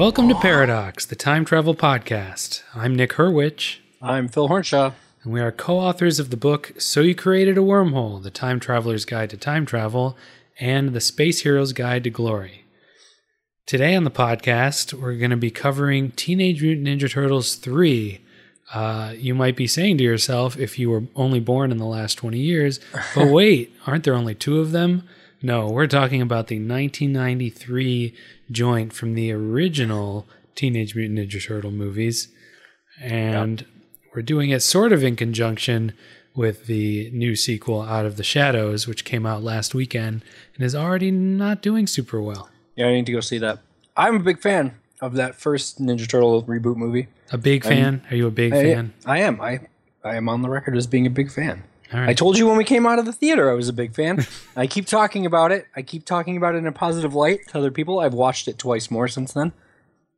Welcome to Paradox, the time travel podcast. I'm Nick Hurwitch, I'm Phil Hornshaw. and we are co authors of the book So You Created a Wormhole The Time Traveler's Guide to Time Travel and The Space Hero's Guide to Glory. Today on the podcast, we're going to be covering Teenage Mutant Ninja Turtles 3. Uh, you might be saying to yourself, if you were only born in the last 20 years, but wait, aren't there only two of them? No, we're talking about the 1993 joint from the original Teenage Mutant Ninja Turtle movies. And we're doing it sort of in conjunction with the new sequel, Out of the Shadows, which came out last weekend and is already not doing super well. Yeah, I need to go see that. I'm a big fan of that first Ninja Turtle reboot movie. A big fan? Are you a big I, fan? I am. I I am on the record as being a big fan. All I told you when we came out of the theater I was a big fan. I keep talking about it. I keep talking about it in a positive light to other people. I've watched it twice more since then.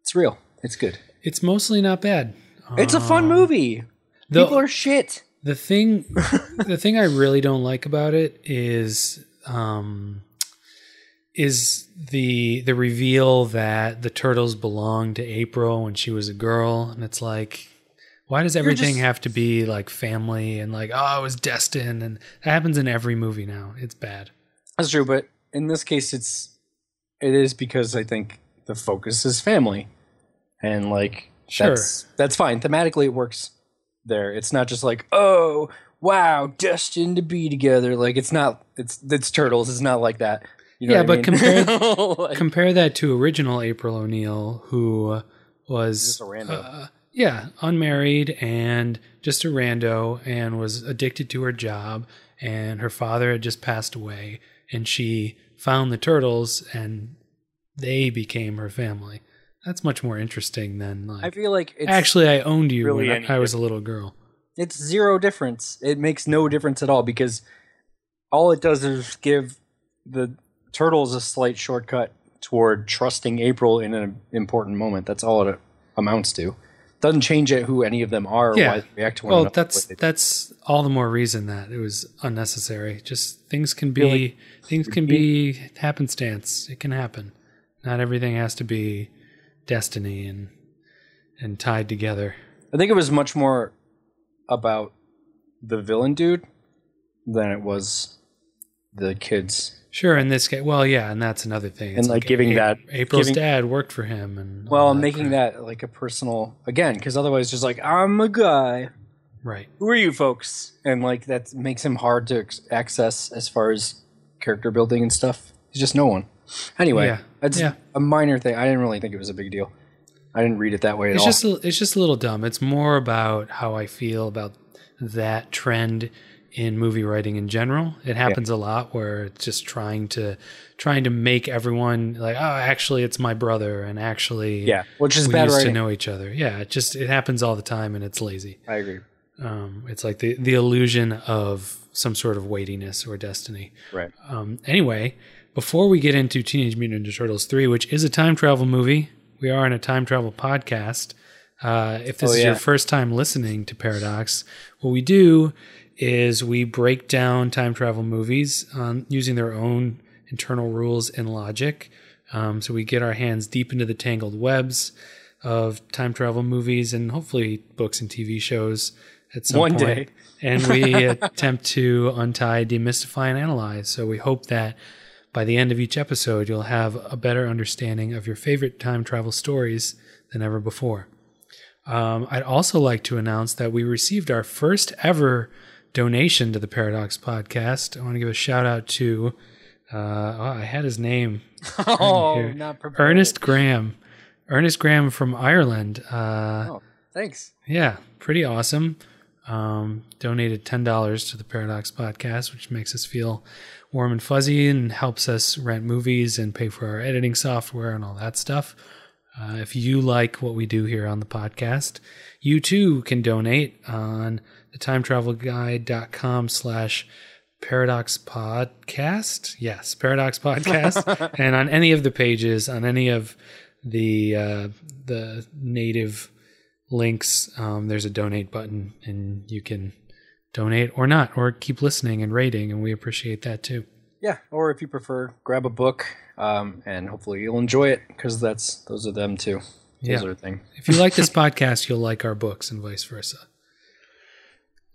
It's real. It's good. It's mostly not bad. It's a fun movie. The, People are shit. the thing the thing I really don't like about it is um is the the reveal that the turtles belong to April when she was a girl and it's like why does everything just- have to be like family and like oh it was destined and that happens in every movie now it's bad That's true, but in this case, it's it is because I think the focus is family, and like Sure. that's that's fine. Thematically, it works there. It's not just like oh wow, destined to be together. Like it's not. It's it's turtles. It's not like that. You know Yeah, what I but mean? compare- Like, compare that to original April O'Neil who was Just a rando. uh, yeah unmarried and just a rando and was addicted to her job and her father had just passed away and she found the turtles and they became her family that's much more interesting than like. I feel like it's actually i owned you really when I, I was a little girl it's zero difference. It makes no difference at all because all it does is give the turtles a slight shortcut toward trusting April in an important moment. That's all it amounts to. Doesn't change it who any of them are or Yeah. why they react to one well another. that's they do. that's all the more reason that it was unnecessary just things can be Really? things can be happenstance it can happen not everything has to be destiny and and tied together I think it was much more about the villain dude than it was the kids. Sure in this case well yeah and that's another thing And, like, giving that- april's giving- dad worked for him and Well, that making crap. that like a personal again, because otherwise, just like I'm a guy. right who are you folks? And like that makes him hard to access as far as character building and stuff. He's just no one. Anyway, Yeah. it's Yeah. a minor thing. I didn't really think it was a big deal. I didn't read it that way at it's all. just a, it's just a little dumb it's more about how i feel about that trend in movie writing in general it happens a lot where it's just trying to trying to make everyone like oh actually it's my brother and actually yeah, which is we bad used writing. to know each other yeah it just it happens all the time and it's lazy I agree. um, it's like the the illusion of some sort of weightiness or destiny Right. um, anyway, before we get into Teenage Mutant Ninja Turtles 3, which is a time travel movie, we are in a time travel podcast. Uh, if this Oh, is your first time listening to Paradox, what we do is we break down time travel movies um, using their own internal rules and logic. Um, so we get our hands deep into the tangled webs of time travel movies and hopefully books and TV shows at some One point. day. and we attempt to untie, demystify, and analyze. So we hope that by the end of each episode, you'll have a better understanding of your favorite time travel stories than ever before. Um, I'd also like to announce that we received our first ever donation to the Paradox podcast. I want to give a shout out to, uh, oh, I had his name, Oh, not prepared. Ernest Graham. Ernest Graham from Ireland. Uh, Oh, thanks. yeah, pretty awesome. Um, donated ten dollars to the Paradox Podcast, which makes us feel warm and fuzzy and helps us rent movies and pay for our editing software and all that stuff. Uh, if you like what we do here on the podcast, you too can donate on thetimetravelguide.com slash paradox podcast yes paradox podcast and on any of the pages on any of the uh, the native links um, there's a donate button and you can donate or not or keep listening and rating and we appreciate that too. Yeah, or if you prefer, grab a book, um, and hopefully you'll enjoy it because that's those are them too. Those Yeah. if you like this podcast you'll like our books and vice versa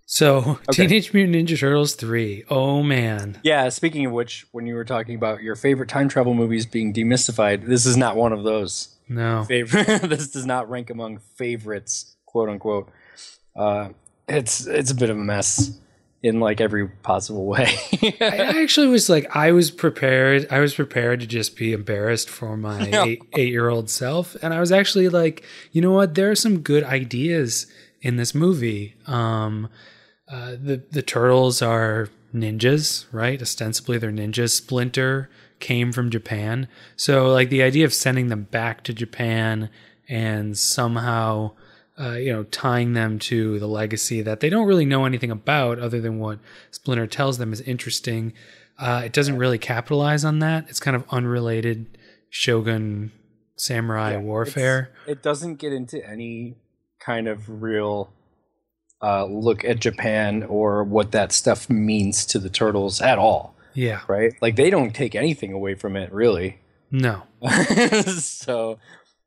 so teenage mutant ninja turtles 3 oh man Yeah. Speaking of which, when you were talking about your favorite time travel movies being demystified, this is not one of those. no Favorite. this does not rank among favorites, quote unquote. Uh, it's it's a bit of a mess in like every possible way. I actually was like, I was prepared. I was prepared to just be embarrassed for my No. eight, eight year old self. And I was actually like, you know what? There are some good ideas in this movie. Um, uh, the, the turtles are ninjas, right? Ostensibly they're ninjas. Splinter came from Japan. So, like, the idea of sending them back to Japan and somehow uh, you know, tying them to the legacy that they don't really know anything about other than what Splinter tells them is interesting. Uh, it doesn't really capitalize on that. It's kind of unrelated shogun samurai warfare. it doesn't get into any kind of real uh, look at Japan or what that stuff means to the turtles at all, Yeah. right? Like they don't take anything away from it, really. No. so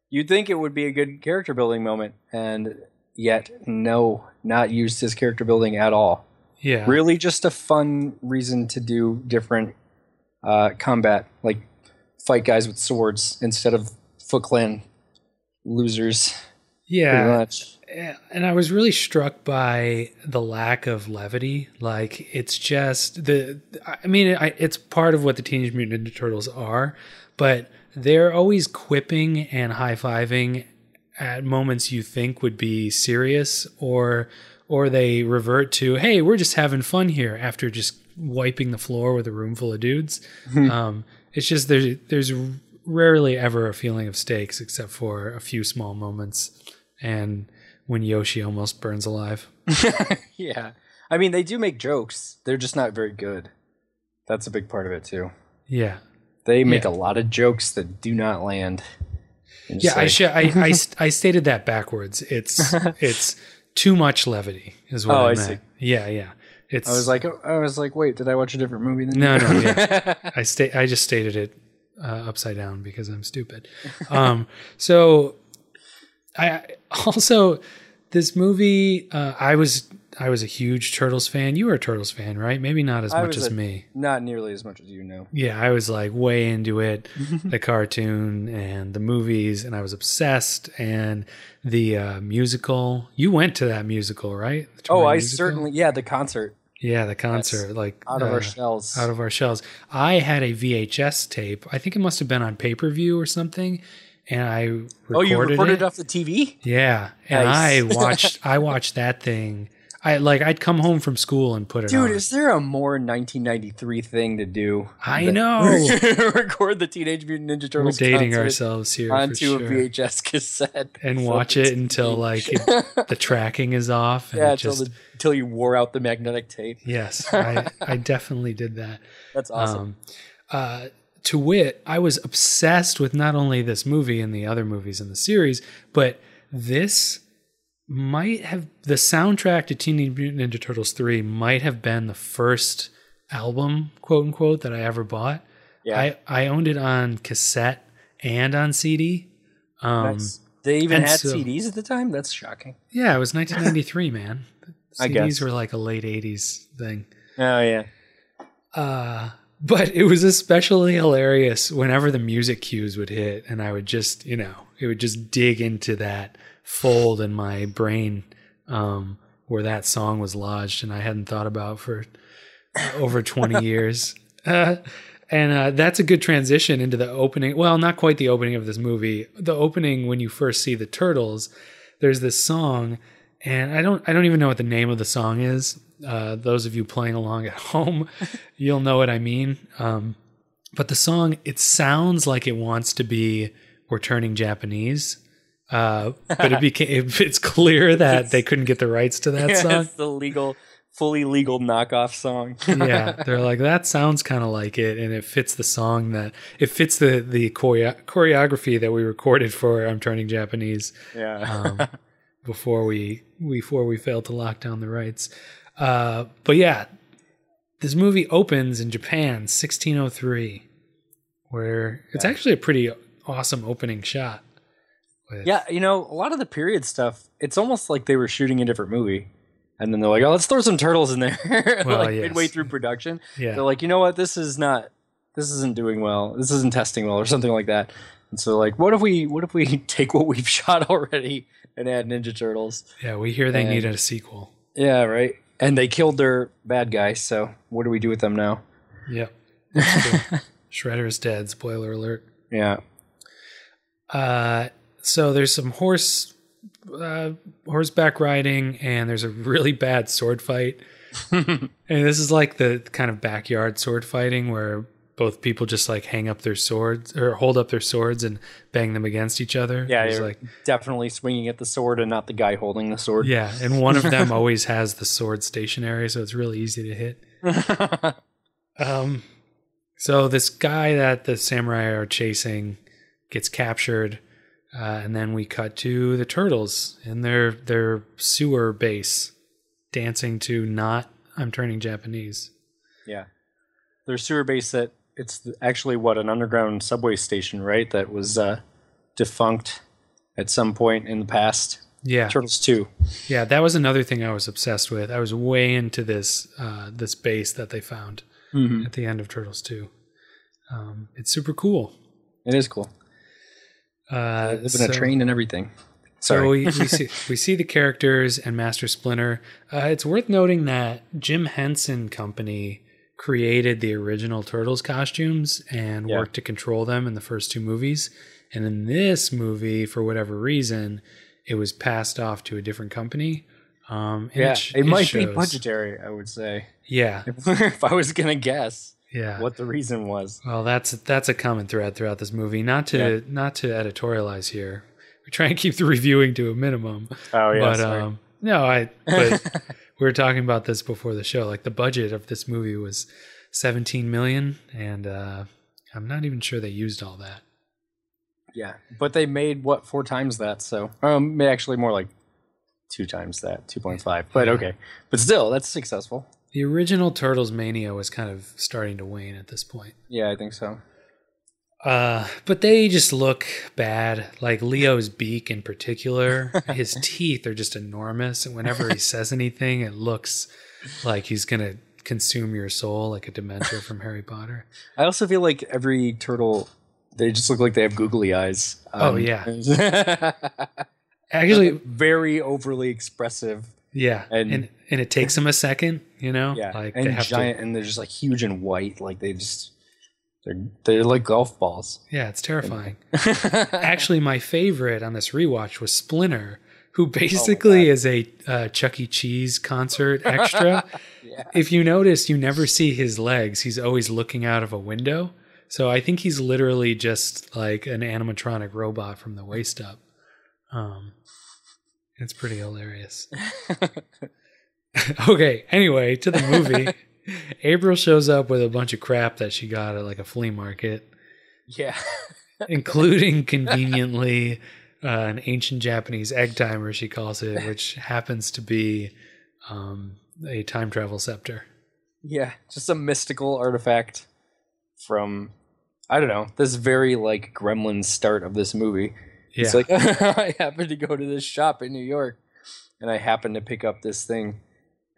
you'd think it would be a good character building moment, and yet no, not used as character building at all. Yeah. Really, just a fun reason to do different uh, combat, like fight guys with swords instead of Foot Clan losers. Pretty Yeah. much. And I was really struck by the lack of levity. Like it's just the. I mean, I, it's part of what the Teenage Mutant Ninja Turtles are, but they're always quipping and high fiving at moments you think would be serious, or or they revert to, "Hey, we're just having fun here," after just wiping the floor with a room full of dudes. um, it's just there's there's rarely ever a feeling of stakes except for a few small moments and when Yoshi almost burns alive. Yeah. I mean, they do make jokes. They're just not very good. That's a big part of it, too. Yeah. They make Yeah. a lot of jokes that do not land. And Yeah, I, it's sh- I, I, I stated that backwards. It's it's too much levity is what Oh, I I meant. see. Yeah, yeah. It's I was like, oh, I was like, wait, did I watch a different movie than No, you? no, yeah. I sta- I just stated it uh, upside down because I'm stupid. Um, so I also this movie uh, I was I was a huge Turtles fan. You were a Turtles fan, right? Maybe not as I much as a- me. Not nearly as much as you know. Yeah, I was like way into it, the cartoon and the movies, and I was obsessed. And the uh, musical, you went to that musical, right? Oh, I musical? certainly, yeah, the concert yeah, the concert, like out of uh, our shells. out of our shells. I had a VHS tape. I think it must have been on pay per view or something, and I recorded oh, you recorded it. it off the TV? Yeah, and I watched. I watched that thing. I like. I'd come home from school and put it on. Dude, on. is there a more 1993 thing to do? I know. record the Teenage Mutant Ninja Turtles. We're dating ourselves here for onto sure. a VHS cassette and watch it until like it, the tracking is off. And yeah, until, just the, until you wore out the magnetic tape. yes, I, I definitely did that. That's awesome. Um, uh, to wit, I was obsessed with not only this movie and the other movies in the series, but this might have the soundtrack to Teenage Mutant Ninja Turtles 3 might have been the first album, quote unquote, that I ever bought. yeah, I, I owned it on cassette and on CD. Um, nice. They even had so- CDs at the time. That's shocking. Yeah, it was 1993, man. I CDs guess. were like a late 80s thing. Oh yeah. Uh, but it was especially hilarious whenever the music cues would hit, and I would just, you know, it would just dig into that fold in my brain um, where that song was lodged, and I hadn't thought about for uh, over 20 years. Uh, and uh, that's a good transition into the opening. Well, not quite the opening of this movie. The opening when you first see the turtles, there's this song, and I don't I don't even know what the name of the song is. Uh, those of you playing along at home, you'll know what I mean. Um, but the song, it sounds like it wants to be "We're Turning Japanese." Uh, but it became it's clear that they couldn't get the rights to that Yeah, song. it's the legal, fully legal knockoff song. yeah, they're like that sounds kind of like it, and it fits the song that it fits the the choreo- choreography that we recorded for I'm Turning Japanese yeah. um, before we before we fail to lock down the rights. Uh, but yeah, this movie opens in Japan, 1603, where it's Yeah. actually a pretty awesome opening shot. with- Yeah, you know, a lot of the period stuff, it's almost like they were shooting a different movie. And then they're like, oh, let's throw some turtles in there. Well, like yes. midway through production. yeah, They're like, you know what? This is not, this isn't doing well. This isn't testing well or something like that. And so like, what if we, what if we take what we've shot already and add Ninja Turtles? yeah. We hear they and- needed a sequel. Yeah, right. And they killed their bad guy. So what do we do with them now? Yep, That's true. Shredder is dead. Spoiler alert. Yeah. Uh, so there's some horse uh, horseback riding, and there's a really bad sword fight. and this is like the kind of backyard sword fighting where both people just like hang up their swords or hold up their swords and bang them against each other. Yeah, you're like definitely swinging at the sword and not the guy holding the sword. yeah, and one of them always has the sword stationary, so it's really easy to hit. Um, so this guy that the samurai are chasing gets captured, uh, and then we cut to the turtles in their their sewer base, dancing to "Not I'm Turning Japanese." Yeah. their sewer base that it's actually what an underground subway station, right? That was uh, defunct at some point in the past. Yeah, Turtles 2. yeah, that was another thing I was obsessed with. I was way into this uh, this base that they found Mm-hmm. at the end of Turtles Two. Um, it's super cool. It is cool. Uh, Live in so- a train and everything. So we, we see we see the characters and Master Splinter. Uh, it's worth noting that Jim Henson Company created the original Turtles costumes and Yeah. worked to control them in the first two movies. And in this movie, for whatever reason, it was passed off to a different company. Um, yeah, sh- it, might be budgetary, I would say. Yeah, if I was going to guess yeah. what the reason was. Well, that's that's a common thread throughout this movie. Not to Yeah. not to editorialize here. We try and keep the reviewing to a minimum. Oh, yeah. but sorry. um no i but we were talking about this before the show like the budget of this movie was 17 million and uh i'm not even sure they used all that yeah. But they made, what, four times that? So, um, actually more like two times that, 2.5. But Yeah. okay. But still, that's successful. the original turtles mania was kind of starting to wane at this point Yeah, I think so. Uh but they just look bad like leo's beak in particular his teeth are just enormous and whenever he says anything it looks like he's gonna consume your soul like a dementor from harry potter I also feel like every turtle, they just look like they have googly eyes. Oh, yeah. actually very overly expressive. Yeah, And- and, and it takes them a second, you know. Yeah, like and they have giant, and they're just like huge and white. Like they just they're they're like golf balls. Yeah, it's terrifying. Actually, my favorite on this rewatch was Splinter, who basically is a uh, Chuck E. Cheese concert extra. yeah. if you notice, you never see his legs. He's always looking out of a window. So I think he's literally just like an animatronic robot from the waist up. Um, it's pretty hilarious. okay, anyway, to the movie. April shows up with a bunch of crap that she got at like a flea market, Yeah. including conveniently uh, an ancient Japanese egg timer, she calls it, which happens to be um, a time travel scepter. Yeah. Just a mystical artifact from I don't know, this very like gremlin start of this movie. Yeah. It's like I happened to go to this shop in New York and I happened to pick up this thing.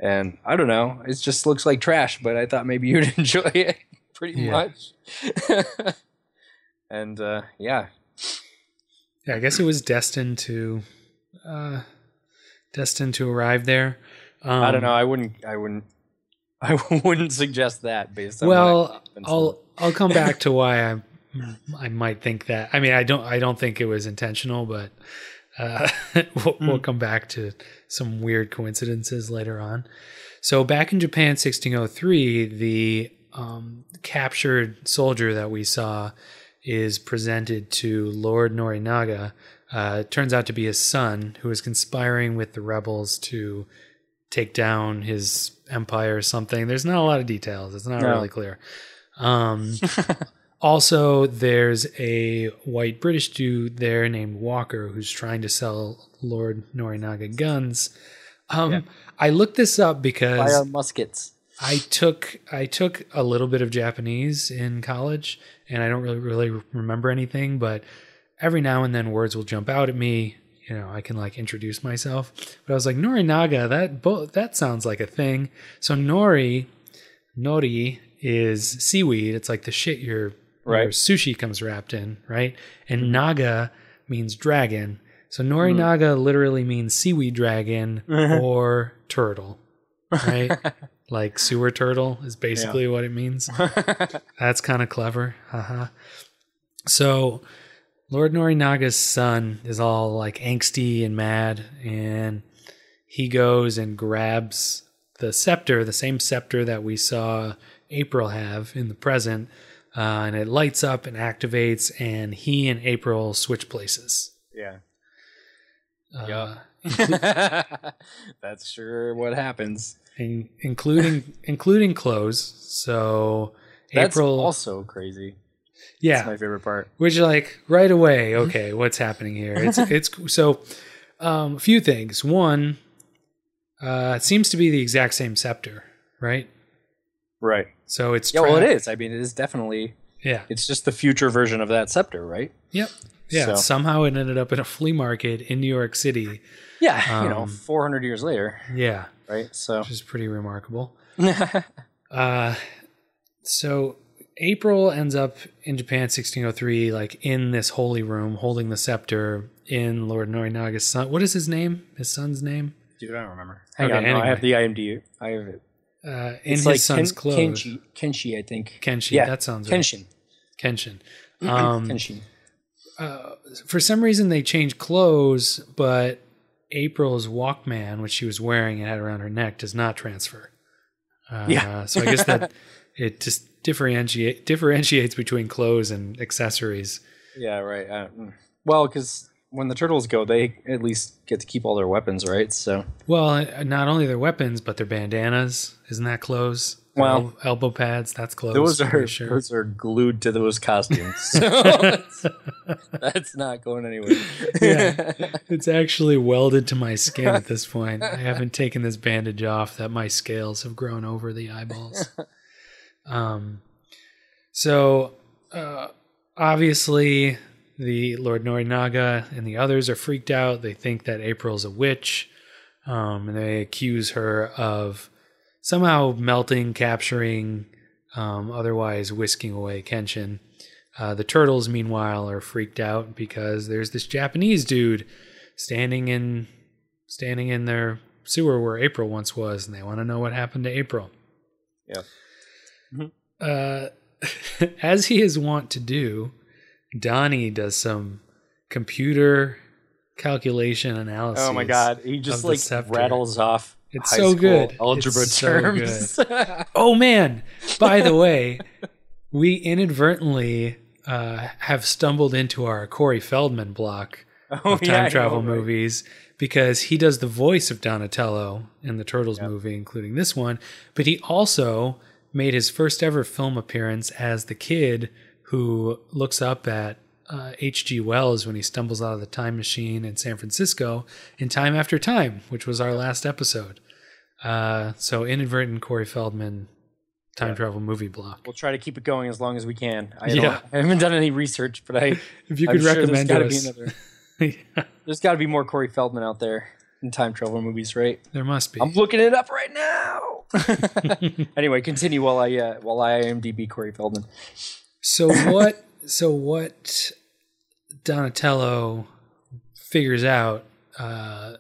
And I don't know, it just looks like trash, but I thought maybe you'd enjoy it pretty Yeah. much. and uh, yeah, Yeah, I guess it was destined to uh destined to arrive there. Um, I don't know. I wouldn't. I wouldn't. I wouldn't suggest that based on. Well, I'll. I'll come back to why I I might think that. I mean, I don't I don't think it was intentional, but uh, we'll, we'll come back to some weird coincidences later on. So back in Japan, 1603, the um, captured soldier that we saw is presented to Lord Norinaga, Uh, it turns out to be his son, who is conspiring with the rebels to take down his empire or something. There's not a lot of details. It's not No. really clear. Um, also, there's a white British dude there named Walker who's trying to sell Lord Norinaga guns. Um, Yeah. I looked this up because our muskets. I took I took a little bit of Japanese in college, and I don't really really remember anything, but every now and then words will jump out at me. You know, I can like introduce myself. But I was like Norinaga. That bo- that sounds like a thing. So nori, nori is seaweed. It's like the shit your Right. sushi comes wrapped in, right? And hmm. naga means dragon. So norinaga hmm. literally means seaweed dragon or turtle, right? like sewer turtle is basically what it means. That's kind of clever. Haha. So Lord Norinaga's son is all like angsty and mad, and he goes and grabs the scepter, the same scepter that we saw April have in the present, uh, and it lights up and activates, and he and April switch places. Yeah. Uh, Yeah. That's sure what happens. in- including including clothes. So That's April, also crazy. yeah, That's my favorite part. which like right away okay what's happening here it's it's so um a few things one uh it seems to be the exact same scepter right Right. so it's Yeah, well, it tra- I mean, it is definitely. yeah It's just the future version of that scepter, right? yep yeah So- somehow it ended up in a flea market in new york city Yeah, you know, Um, 400 years later, yeah right? So. which is pretty remarkable uh so april ends up in japan 1603 like in this holy room holding the scepter in lord norinaga's son what is his name his son's name Dude, I don't remember. Hang Okay, on, no, I have the IMD. I have it. Uh, in It's his son's Ken- clothes. Kenshi, Kenshi, I think. Kenshi, Yeah, that sounds right. Kenshin. Kenshin. Um, Kenshin. uh, for some reason, they changed clothes, but April's Walkman, which she was wearing and had around her neck, does not transfer. Uh, Yeah. so I guess that it just differentiate differentiates between clothes and accessories. Yeah, right. Uh, mm. well, because when the turtles go, they at least get to keep all their weapons, right? So, Well, uh, not only their weapons, but their bandanas. Isn't that clothes? Their Well, el- elbow pads. That's clothes. those are sure. those are glued to those costumes. So that's, that's not going anywhere. Yeah. It's actually welded to my skin at this point. I haven't taken this bandage off that my scales have grown over the eyeballs. Um, so uh, obviously, the Lord Norinaga and the others are freaked out. They think that April's a witch, um, and they accuse her of somehow melting, capturing, um, otherwise whisking away Kenshin. Uh, the turtles, meanwhile, are freaked out because there's this Japanese dude standing in standing in their sewer where April once was, and they want to know what happened to April. Yeah. Uh, as he is wont to do, Donnie does some computer calculation analysis. oh my god, he just like rattles off. It's high so good. Algebra It's so terms. Oh man! By the way, we inadvertently uh, have stumbled into our Corey Feldman block oh, of time yeah, travel know, right? movies because he does the voice of Donatello in the Turtles movie, including this one. But he also made his first ever film appearance as the kid who looks up at uh, H.G. Wells when he stumbles out of the time machine in San Francisco in Time After Time, which was our last episode. Uh, so inadvertent Corey Feldman time travel movie block. We'll try to keep it going as long as we can. I, Yeah. I haven't done any research, but I If you I'm could sure recommend there's gotta to be us, another. Yeah, There's got to be more Corey Feldman out there in time travel movies, right? there must be. I'm looking it up right now. anyway, continue while I uh, while I IMDb Corey Feldman. So what? so what? Donatello figures out uh,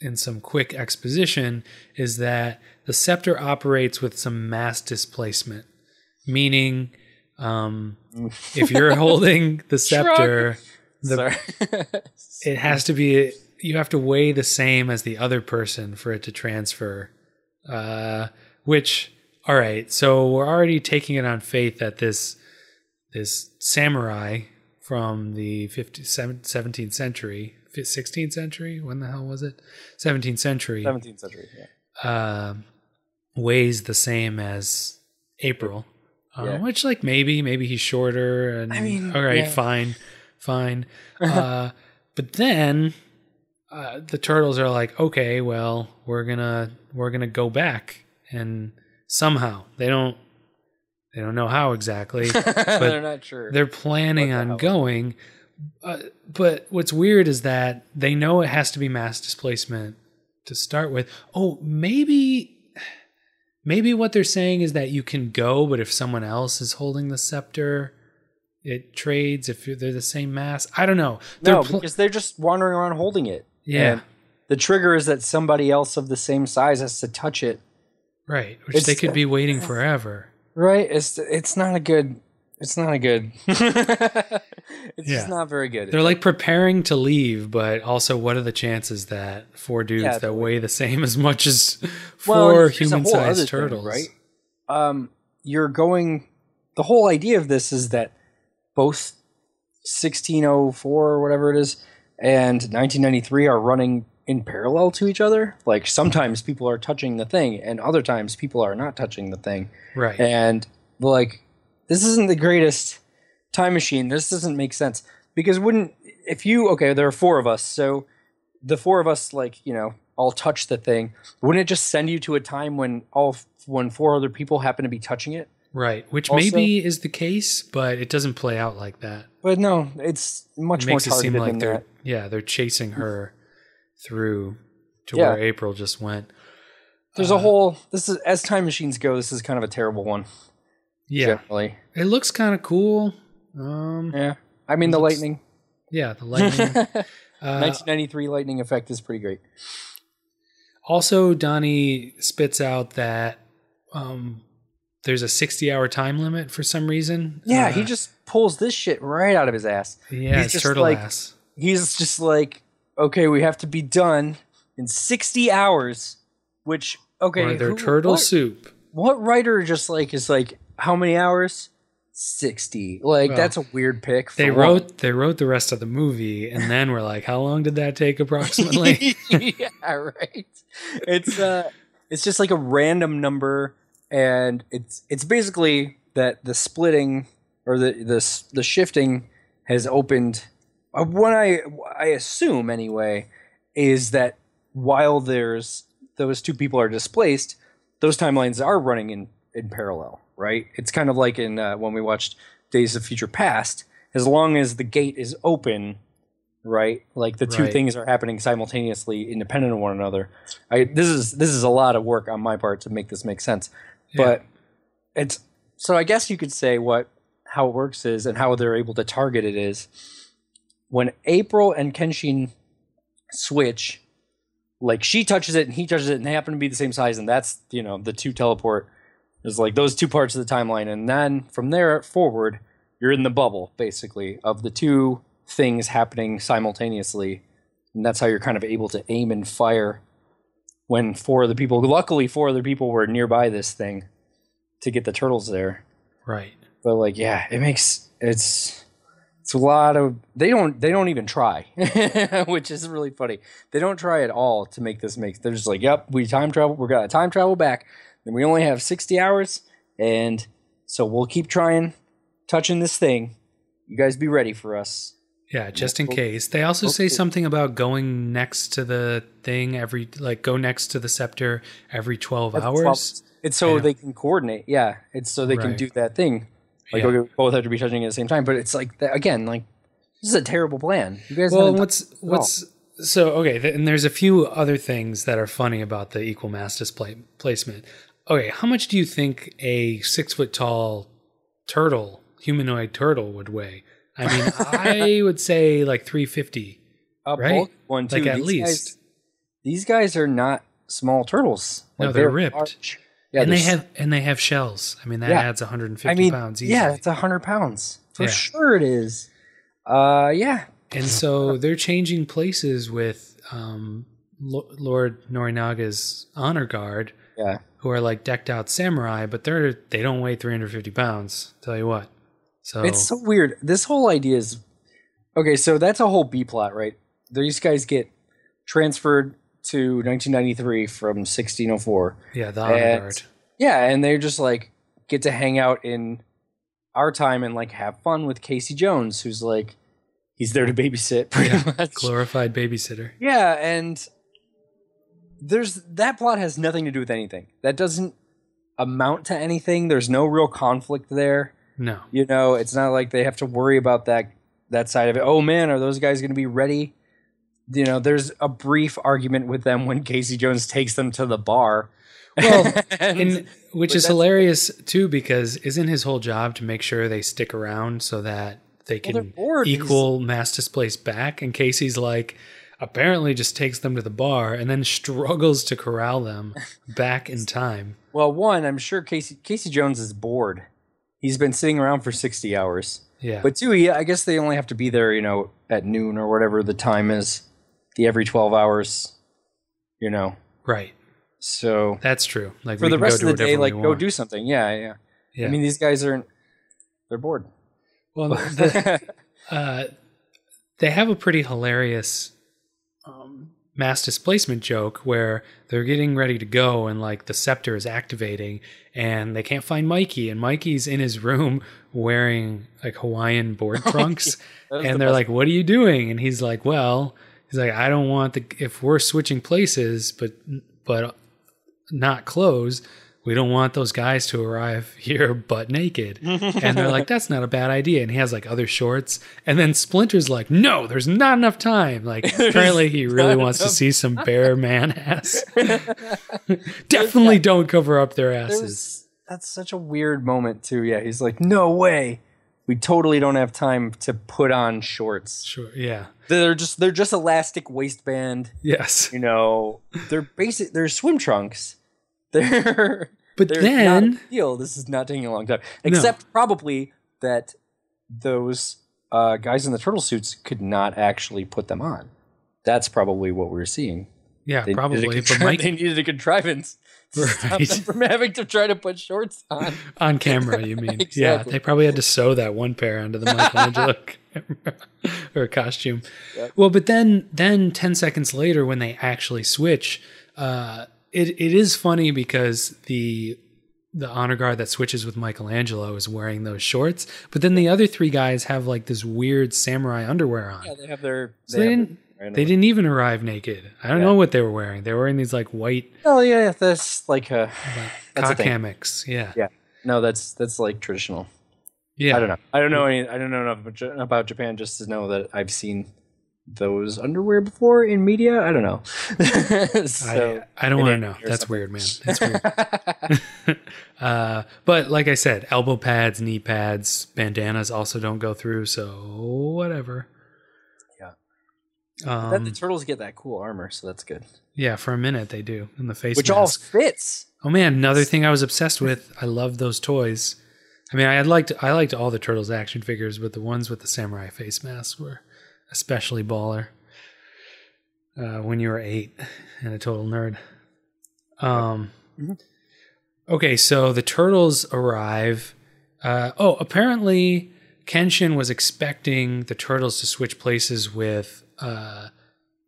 in some quick exposition is that the scepter operates with some mass displacement, meaning um, if you're holding the scepter, the, it has to be you have to weigh the same as the other person for it to transfer. Uh, which all right, so we're already taking it on faith that this this samurai from the 50, 17th century, 16th century. When the hell was it? 17th century. 17th century. Yeah. uh, weighs the same as April, uh, Yeah. which like maybe maybe he's shorter and I mean, all right, yeah. fine, fine. uh, but then uh, the turtles are like, okay, well, we're gonna we're gonna go back and somehow they don't they don't know how exactly. They're not sure. They're planning the on hell? going. Uh, but what's weird is that they know it has to be mass displacement to start with. Oh, maybe maybe what they're saying is that you can go, but if someone else is holding the scepter, it trades if they're the same mass. I don't know. They're no, pl- because they're just wandering around holding it. yeah, And the trigger is that somebody else of the same size has to touch it. right. Which they could be waiting forever. Right? It's it's not a good. It's not a good. it's Yeah. just not very good. They're like preparing to leave, but also, what are the chances that four dudes Yeah, that weigh the same as much as four whole human-sized other thing, turtles? right? Um, you're going. The whole idea of this is that both 1604 or whatever it is and 1993 are running in parallel to each other. Like sometimes people are touching the thing, and other times people are not touching the thing. Right. And like, this isn't the greatest time machine. This doesn't make sense because wouldn't if you okay? There are four of us, so the four of us like you know all touch the thing. Wouldn't it just send you to a time when all when four other people happen to be touching it? Right, which Also- maybe is the case, but it doesn't play out like that. But no, it's much It more makes it seem like than they're that. yeah they're chasing her through to Yeah. where April just went. There's uh, a whole. This is as time machines go. This is kind of a terrible one. Yeah, Generally. it looks kind of cool. Um, Yeah. I mean, the Looks- lightning. yeah, the lightning. uh, 1993 lightning effect is pretty great. also, Donnie spits out that um, there's a 60 hour time limit for some reason. Yeah, Uh, he just pulls this shit right out of his ass. yeah, he's just turtle like- ass. he's just like, okay, we have to be done in 60 hours, which, okay. or their who- turtle what, soup. What writer just like is like, how many hours? 60. Like, Well, that's a weird pick. for They one. wrote they wrote the rest of the movie, and then we're like, how long did that take approximately? yeah, right. It's uh it's just like a random number and it's it's basically that the splitting or the the the shifting has opened what I I assume anyway is that while there's those two people are displaced, those timelines are running in in parallel, right? It's kind of like in uh, when we watched Days of Future Past. As long as the gate is open, right? Like the two Right. things are happening simultaneously, independent of one another. I this is this is a lot of work on my part to make this make sense, Yeah. but it's so I guess you could say what how it works is and how they're able to target it is when April and Kenshin switch, like she touches it and he touches it and they happen to be the same size and that's you know the two teleport is like those two parts of the timeline. And then from there forward you're in the bubble basically of the two things happening simultaneously. And that's how you're kind of able to aim and fire when four of the people luckily four other people were nearby this thing to get the turtles there. Right. but like yeah it makes it's it's a lot of they don't they don't even try which is really funny. They don't try at all to make this make they're just like yep we time travel we're gonna time travel back. And we only have 60 hours and so we'll keep trying touching this thing. You guys be ready for us. Yeah, just in case. They also say something about going next to the thing every like go next to the scepter every 12 hours. it's so they can coordinate yeah. It's so they can do that thing like Yeah. okay, we both have to be touching at the same time but it's like that, again like this is a terrible plan you guys Well, what's done this at all. what's so okay, th- and there's a few other things that are funny about the equal mass display placement. Okay, how much do you think a six foot tall turtle, humanoid turtle, would weigh? I mean, I would say like 350. a right? one too. Like, at these least. guys, these guys are not small turtles. No, Like, they're ripped. large. Yeah, and they have and they have shells. I mean, that Yeah. adds 150 I mean, pounds easily. yeah, it's hundred pounds for Yeah. sure. It is. Uh, yeah, And so they're changing places with um, Lord Norinaga's honor guard, yeah. who are like decked out samurai, but they're they don't weigh 350 pounds. Tell you what. So, It's so weird. This whole idea is Okay, so that's a whole B plot, right? These guys get transferred to 1993 from 1604. Yeah, the honor And- guard. Yeah, and they're just like get to hang out in our time and like have fun with Casey Jones, who's like he's there to babysit pretty much. Glorified babysitter. Yeah, and there's that plot has nothing to do with anything. That doesn't amount to anything. There's no real conflict there. No. You know, it's not like they have to worry about that that side of it. Oh man, are those guys going to be ready? You know, there's a brief argument with them when Casey Jones takes them to the bar. Well, And- And which is hilarious too, because isn't his whole job to make sure they stick around so that they Well, can. He's- equal mass displace back? And Casey's like, apparently just takes them to the bar and then struggles to corral them back in time. well, one, I'm sure Casey Casey Jones is bored. He's been sitting around for 60 hours. Yeah. But two, yeah, I guess they only have to be there, you know, at noon or whatever the time is, the every 12 hours, you know. right. So That's true. Like for the rest of the day, like go do something. Yeah, yeah. Yeah. I mean, these guys aren't. They're bored. well, the, uh, they have a pretty hilarious um, mass displacement joke where they're getting ready to go and like the scepter is activating and they can't find Mikey and Mikey's in his room wearing like Hawaiian board trunks That is and the they're like what are you doing and he's like well he's like I don't want the if we're switching places but but not clothes we don't want those guys to arrive here butt naked. and they're like, that's not a bad idea. And he has like other shorts. And then Splinter's like, no, there's not enough time. Like, apparently he really wants to see some bare man ass. Definitely don't cover up their asses. There's, that's such a weird moment too. Yeah, he's like, no way. We totally don't have time to put on shorts. Sure. Yeah. They're just they're just elastic waistband. Yes. You know, they're basic. They're swim trunks. They're But they're then, not a. This is not taking a long time. Except probably that those uh, guys in the turtle suits could not actually put them on. That's probably what we're seeing. yeah, They probably. Contri- Mike they needed a contrivance Right. them from having to try to put shorts on. on camera, you mean? Yeah. They probably had to sew that one pair onto the Michelangelo camera or costume. Yep. Well, but then then 10 seconds later when they actually switch, uh it, it is funny because the the honor guard that switches with Michelangelo is wearing those shorts, but then the other three guys have like this weird samurai underwear on. Yeah, they have their. so they have didn't their- they didn't even arrive naked. I don't Yeah. know what they were wearing. They were wearing these like white Oh yeah, that's like a. That's cock hammocks. Yeah. Yeah. No, that's that's like traditional. Yeah. I don't know. I don't know any. I don't know enough about Japan just to know that I've seen those underwear before in media. I don't know. so, I, I don't want to know. That's something. weird, man. That's weird. uh, but like I said, elbow pads, knee pads, bandanas also don't go through. So whatever. Um, Then the turtles get that cool armor, so that's good. yeah, for a minute they do in the face Which all fits. Oh man, another thing I was obsessed with. I love those toys. I mean, I had liked I liked all the turtles action figures, but the ones with the samurai face masks were especially baller. Uh, when you were eight and a total nerd. Um. Mhm. Okay, so the turtles arrive. Uh, oh, apparently Kenshin was expecting the turtles to switch places with uh,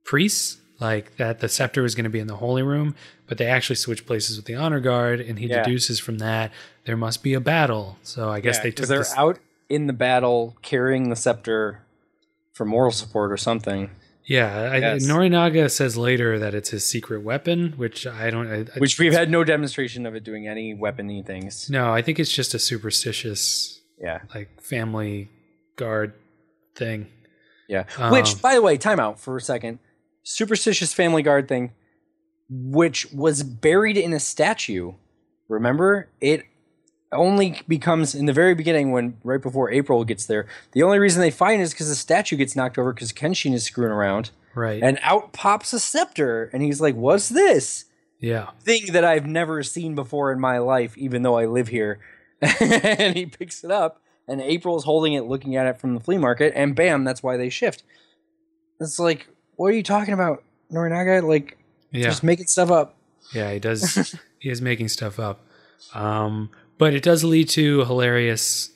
priests, like that the scepter was going to be in the holy room, but they actually switched places with the honor guard, and he Yeah. deduces from that there must be a battle. So I guess they took. They're this. out in the battle carrying the scepter for moral support or something. Yeah, I, Yes. Norinaga says later that it's his secret weapon, which I don't. I, I- Which we've had no demonstration of it doing any weapony things. no, I think it's just a superstitious Yeah. like family guard thing. Yeah. Um, which, by the way, timeout for a second. Superstitious family guard thing, which was buried in a statue. Remember? It only becomes in the very beginning when right before April gets there. The only reason they find it is because the statue gets knocked over because Kenshin is screwing around, Right. and out pops a scepter, and he's like, "What's this?" yeah. thing that I've never seen before in my life, even though I live here. and he picks it up, and April's holding it, looking at it from the flea market, and bam, that's why they shift. It's like, what are you talking about, Norinaga? Like, Yeah. just making stuff up. Yeah, he does. he is making stuff up. Um, but it does lead to hilarious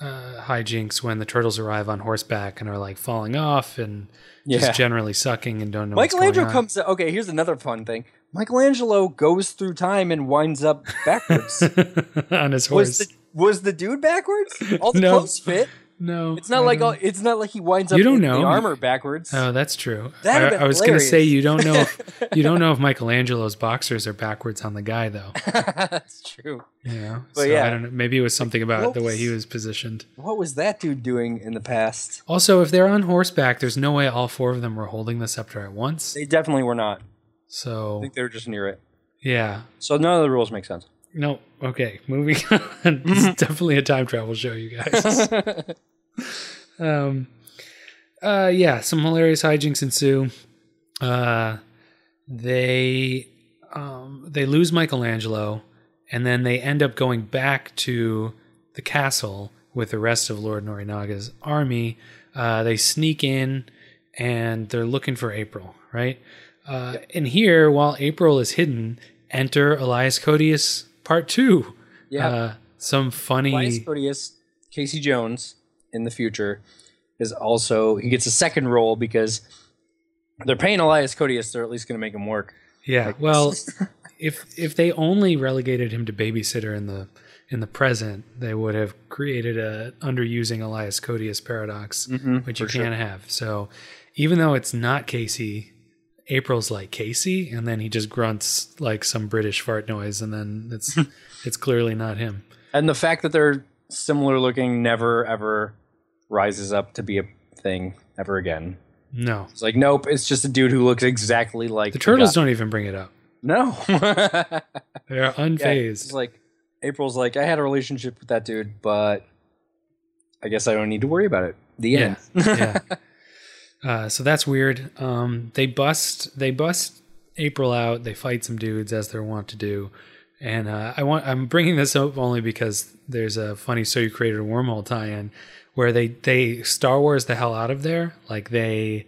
uh, hijinks when the turtles arrive on horseback and are like falling off and Yeah. just generally sucking and don't know. what's Michelangelo going on. comes. Okay, here's another fun thing. Michelangelo goes through time and winds up backwards. on his was horse. the was the dude backwards? All the No. clothes fit. no, It's not I like all, it's not like he winds up You don't in know. the armor backwards. Oh, that's true. I, I was going to say you don't know if, you don't know if Michelangelo's boxers are backwards on the guy though. That's true. You know, But so yeah. I don't know. Maybe it was something about What the way he was positioned. What was that dude doing in the past? Also, if they're on horseback, there's no way all four of them were holding the scepter at once. They definitely were not. So I think they were just near it. yeah, So none of the rules make sense. No. Okay, moving on. it's definitely a time travel show, you guys. um, uh, yeah, some hilarious hijinks ensue. Uh, they um, they lose Michelangelo, and then they end up going back to the castle with the rest of Lord Norinaga's army. Uh, they sneak in, and they're looking for April, right? Uh, and here, while April is hidden, enter Elias Koteas Part Two. Yeah. Uh, some funny. Elias Koteas, Casey Jones in the future is also he gets a second role because they're paying Elias Koteas. They're at least going to make him work. Yeah. Well, if if they only relegated him to babysitter in the in the present, they would have created a underusing Elias Koteas paradox, which you can't have. So even though it's not Casey, April's like Casey, and then he just grunts like some British fart noise, and then it's it's clearly not him. And the fact that they're similar looking never ever rises up to be a thing ever again. No. It's like nope, it's just a dude who looks exactly like The turtles don't even bring it up. No. They're Yeah, unfazed. it's like April's like, I had a relationship with that dude, but I guess I don't need to worry about it. The Yeah, end. yeah. Uh, so that's weird. Um, they bust they bust April out. They fight some dudes as they're wont to do. And uh, I want I'm bringing this up only because there's a funny so you created a wormhole tie-in where they they Star Wars the hell out of there. Like they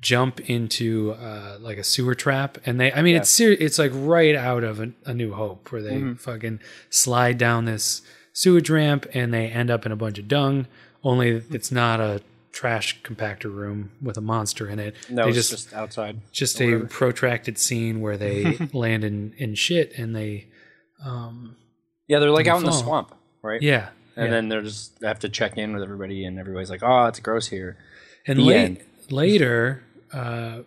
jump into uh, like a sewer trap, and they I mean it's ser- it's like right out of a, a New Hope where they fucking slide down this sewage ramp and they end up in a bunch of dung. Only it's not a trash compactor room with a monster in it. no, they it's just just, outside. just a protracted scene where they land in, in shit and they um Yeah, they're like the out in the swamp, right? yeah And yeah. then they're just they have to check in with everybody, and everybody's like, "Oh, it's gross here." and the late, later uh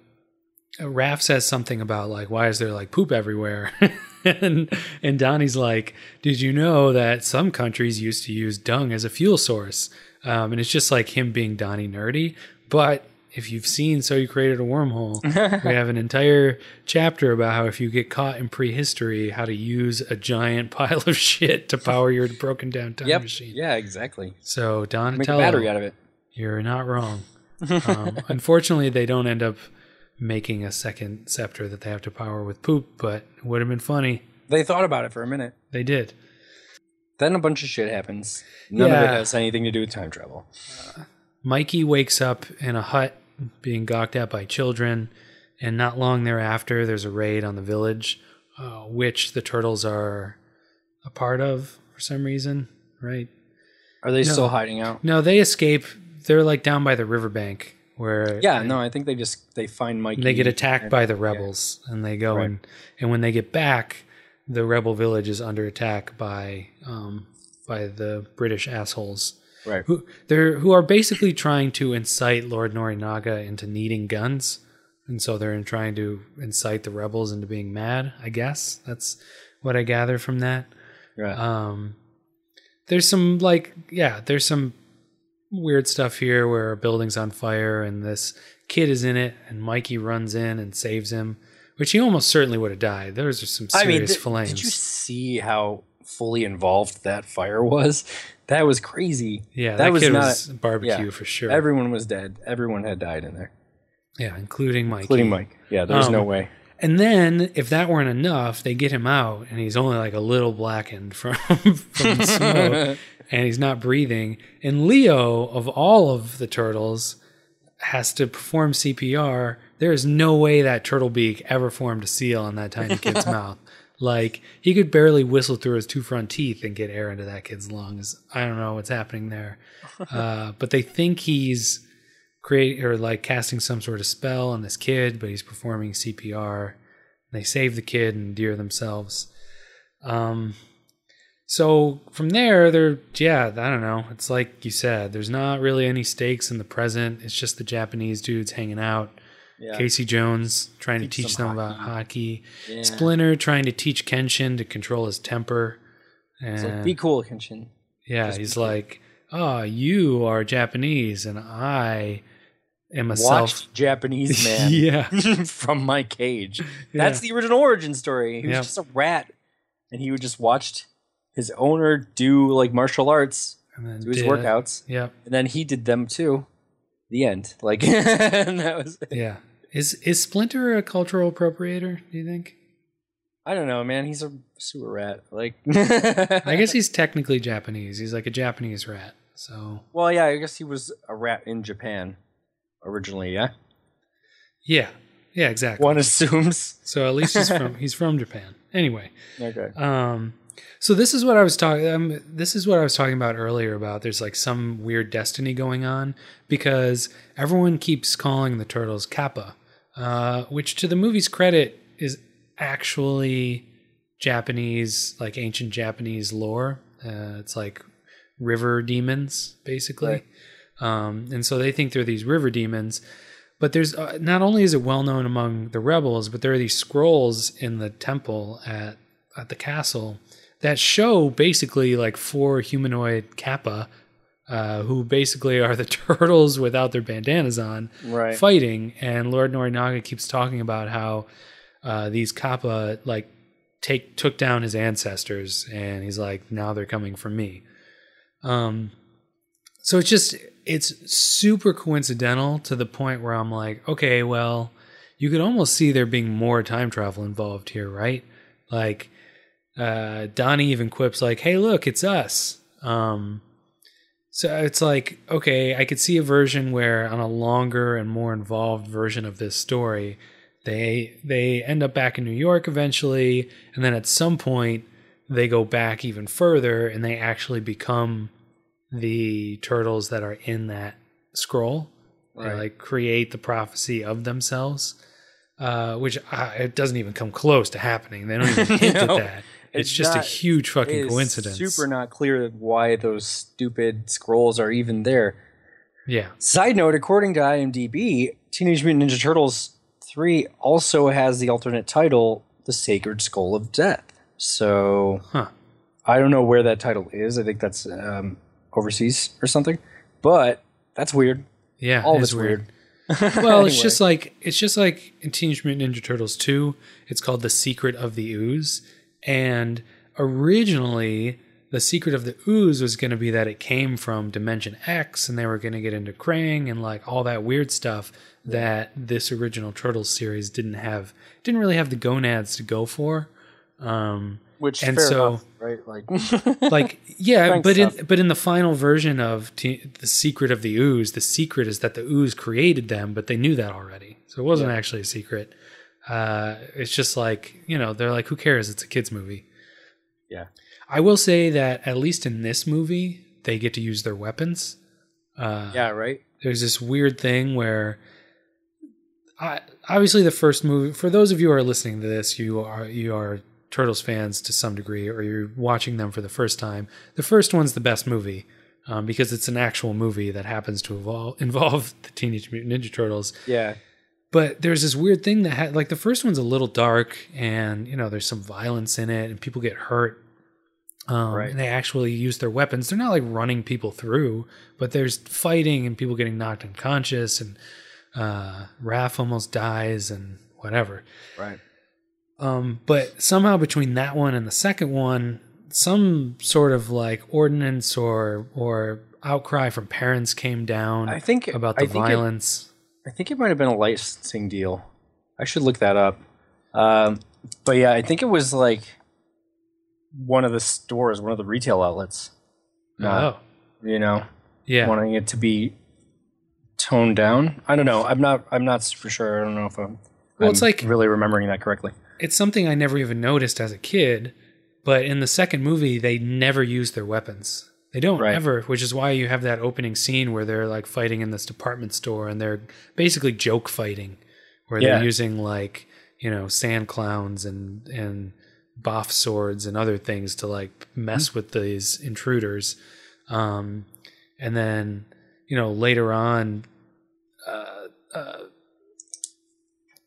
Raph says something about like why is there like poop everywhere and and Donnie's like did you know that some countries used to use dung as a fuel source um and it's just like him being Donnie nerdy but if you've seen so you created a wormhole we have an entire chapter about how if you get caught in prehistory how to use a giant pile of shit to power your broken down time Yep. machine Yeah, exactly. so Make a battery out of it. you're not wrong. um, unfortunately, they don't end up making a second scepter that they have to power with poop, but it would have been funny. They thought about it for a minute. They did. Then a bunch of shit happens. None of Yeah. it has anything to do with time travel. Mikey wakes up in a hut being gawked at by children, and not long thereafter, there's a raid on the village, uh, which the turtles are a part of for some reason, right? Are they still hiding out? No, they escape. They're like down by the riverbank where Yeah, no, I think they just they find Mikey. they get attacked by the rebels and they go and and when they get back the rebel village is under attack by um by the british assholes. Right. who they're who are basically trying to incite lord norinaga into needing guns. And so they're trying to incite the rebels into being mad i guess. That's what i gather from that. Right. um there's some like yeah there's some weird stuff here where a building's on fire and this kid is in it and mikey runs in and saves him which he almost certainly would have died those are some I serious mean, did, flames did you see how fully involved that fire was? That was crazy. yeah that, was kid not- was barbecue yeah. for sure Everyone was dead. Everyone had died in there, yeah including Mike. including Mike. Yeah, there's Um, no way. and then if that weren't enough they get him out and he's only like a little blackened from from the smoke and he's not breathing. And Leo, of all of the turtles, has to perform CPR. There is no way that turtle beak ever formed a seal on that tiny kid's mouth. Like he could barely whistle through his two front teeth and get air into that kid's lungs. I don't know what's happening there, uh, but they think he's create or like casting some sort of spell on this kid, but he's performing CPR. They save the kid and endear themselves. Um, so from there, they're yeah, I don't know. It's like you said, there's not really any stakes in the present. It's just the Japanese dudes hanging out. Yeah. Casey Jones trying to Teach teach them about hockey. Yeah. Splinter trying to teach Kenshin to control his temper. And like, be cool, Kenshin. yeah, just he's cool. like, "Oh, you are Japanese, and I am a Watch self." Japanese man yeah, from my cage. That's Yeah. the original origin story. He was just a rat, and he would just watched his owner do like martial arts, and then do his it. workouts, Yep, and then he did them too. The end. Like, and that was. yeah. Is is Splinter a cultural appropriator? Do you think? I don't know, man. He's a sewer rat. Like, I guess he's technically Japanese. He's like a Japanese rat. So Well, yeah, I guess he was a rat in Japan originally. Yeah, yeah, yeah, exactly. one assumes. So at least he's from he's from Japan. Anyway, Okay. um, so this is what I was talking. Um, this is what I was talking about earlier. About there's like some weird destiny going on because everyone keeps calling the turtles Kappa, uh, which to the movie's credit is actually Japanese, like ancient Japanese lore. Uh, it's like river demons, basically. Right. Um, and so they think they're these river demons. But there's uh, not only is it well known among the rebels, but there are these scrolls in the temple at at the castle that show basically like four humanoid kappa, uh, who basically are the turtles without their bandanas on, Right. fighting. And Lord Norinaga keeps talking about how uh, these kappa like take took down his ancestors, and he's like, now they're coming for me. Um, so it's just it's super coincidental to the point where I'm like, okay, well, you could almost see there being more time travel involved here, right? Like, uh, Donnie even quips like, "Hey, look, it's us." Um, so it's like, okay, I could see a version where on a longer and more involved version of this story, they they end up back in New York eventually, and then at some point they go back even further and they actually become the turtles that are in that scroll. They Right. like create the prophecy of themselves, uh, which uh, it doesn't even come close to happening. They don't even hint No, at that. It's, it's just not- a huge fucking coincidence. Super not clear why those stupid scrolls are even there. yeah. Side note: According to IMDb, Teenage Mutant Ninja Turtles three also has the alternate title, "The Sacred Skull of Death." So Huh. I don't know where that title is. I think that's um, overseas or something. But that's weird. Yeah. All of it's weird. well, it's just like it's just like in Teenage Mutant Ninja Turtles 2, it's called The Secret of the Ooze. And originally the secret of the ooze was going to be that it came from Dimension X and they were going to get into Krang and like all that weird stuff that this original Turtles series didn't have didn't really have the gonads to go for. Um Which And fair so- enough, right? Like, like yeah Thanks, but in but in the final version of T- the secret of the ooze the secret is that the ooze created them but they knew that already. So it wasn't actually a secret uh it's just like you know they're like who cares? It's a kids movie. Yeah, i will say that at least in this movie they get to use their weapons. Uh yeah, right. there's this weird thing where I, obviously the first movie for those of you who are listening to this you are you are turtles fans to some degree or you're watching them for the first time the first one's the best movie um, because it's an actual movie that happens to involve, involve the teenage mutant ninja turtles. Yeah, but there's this weird thing that ha- like the first one's a little dark and you know there's some violence in it and people get hurt um, Right. and they actually use their weapons they're not like running people through but there's fighting and people getting knocked unconscious and uh, Raph almost dies and whatever right. um, but somehow between that one and the second one some sort of like ordinance or or outcry from parents came down I think about I the think it- violence I think it might have been a licensing deal. I should look that up. Um, but yeah, I think it was like one of the stores, one of the retail outlets. Not, oh you know, yeah wanting it to be toned down. I don't know. I'm not. I'm not super sure. I don't know if I'm. Well, I'm it's like- really remembering that correctly. it's something I never even noticed as a kid, but in the second movie they never use their weapons. They don't Right. ever, which is why you have that opening scene where they're like fighting in this department store and they're basically joke fighting, where Yeah. they're using like you know sand clowns and and boff swords and other things to like mess with these intruders. Um, and then you know later on, uh, uh,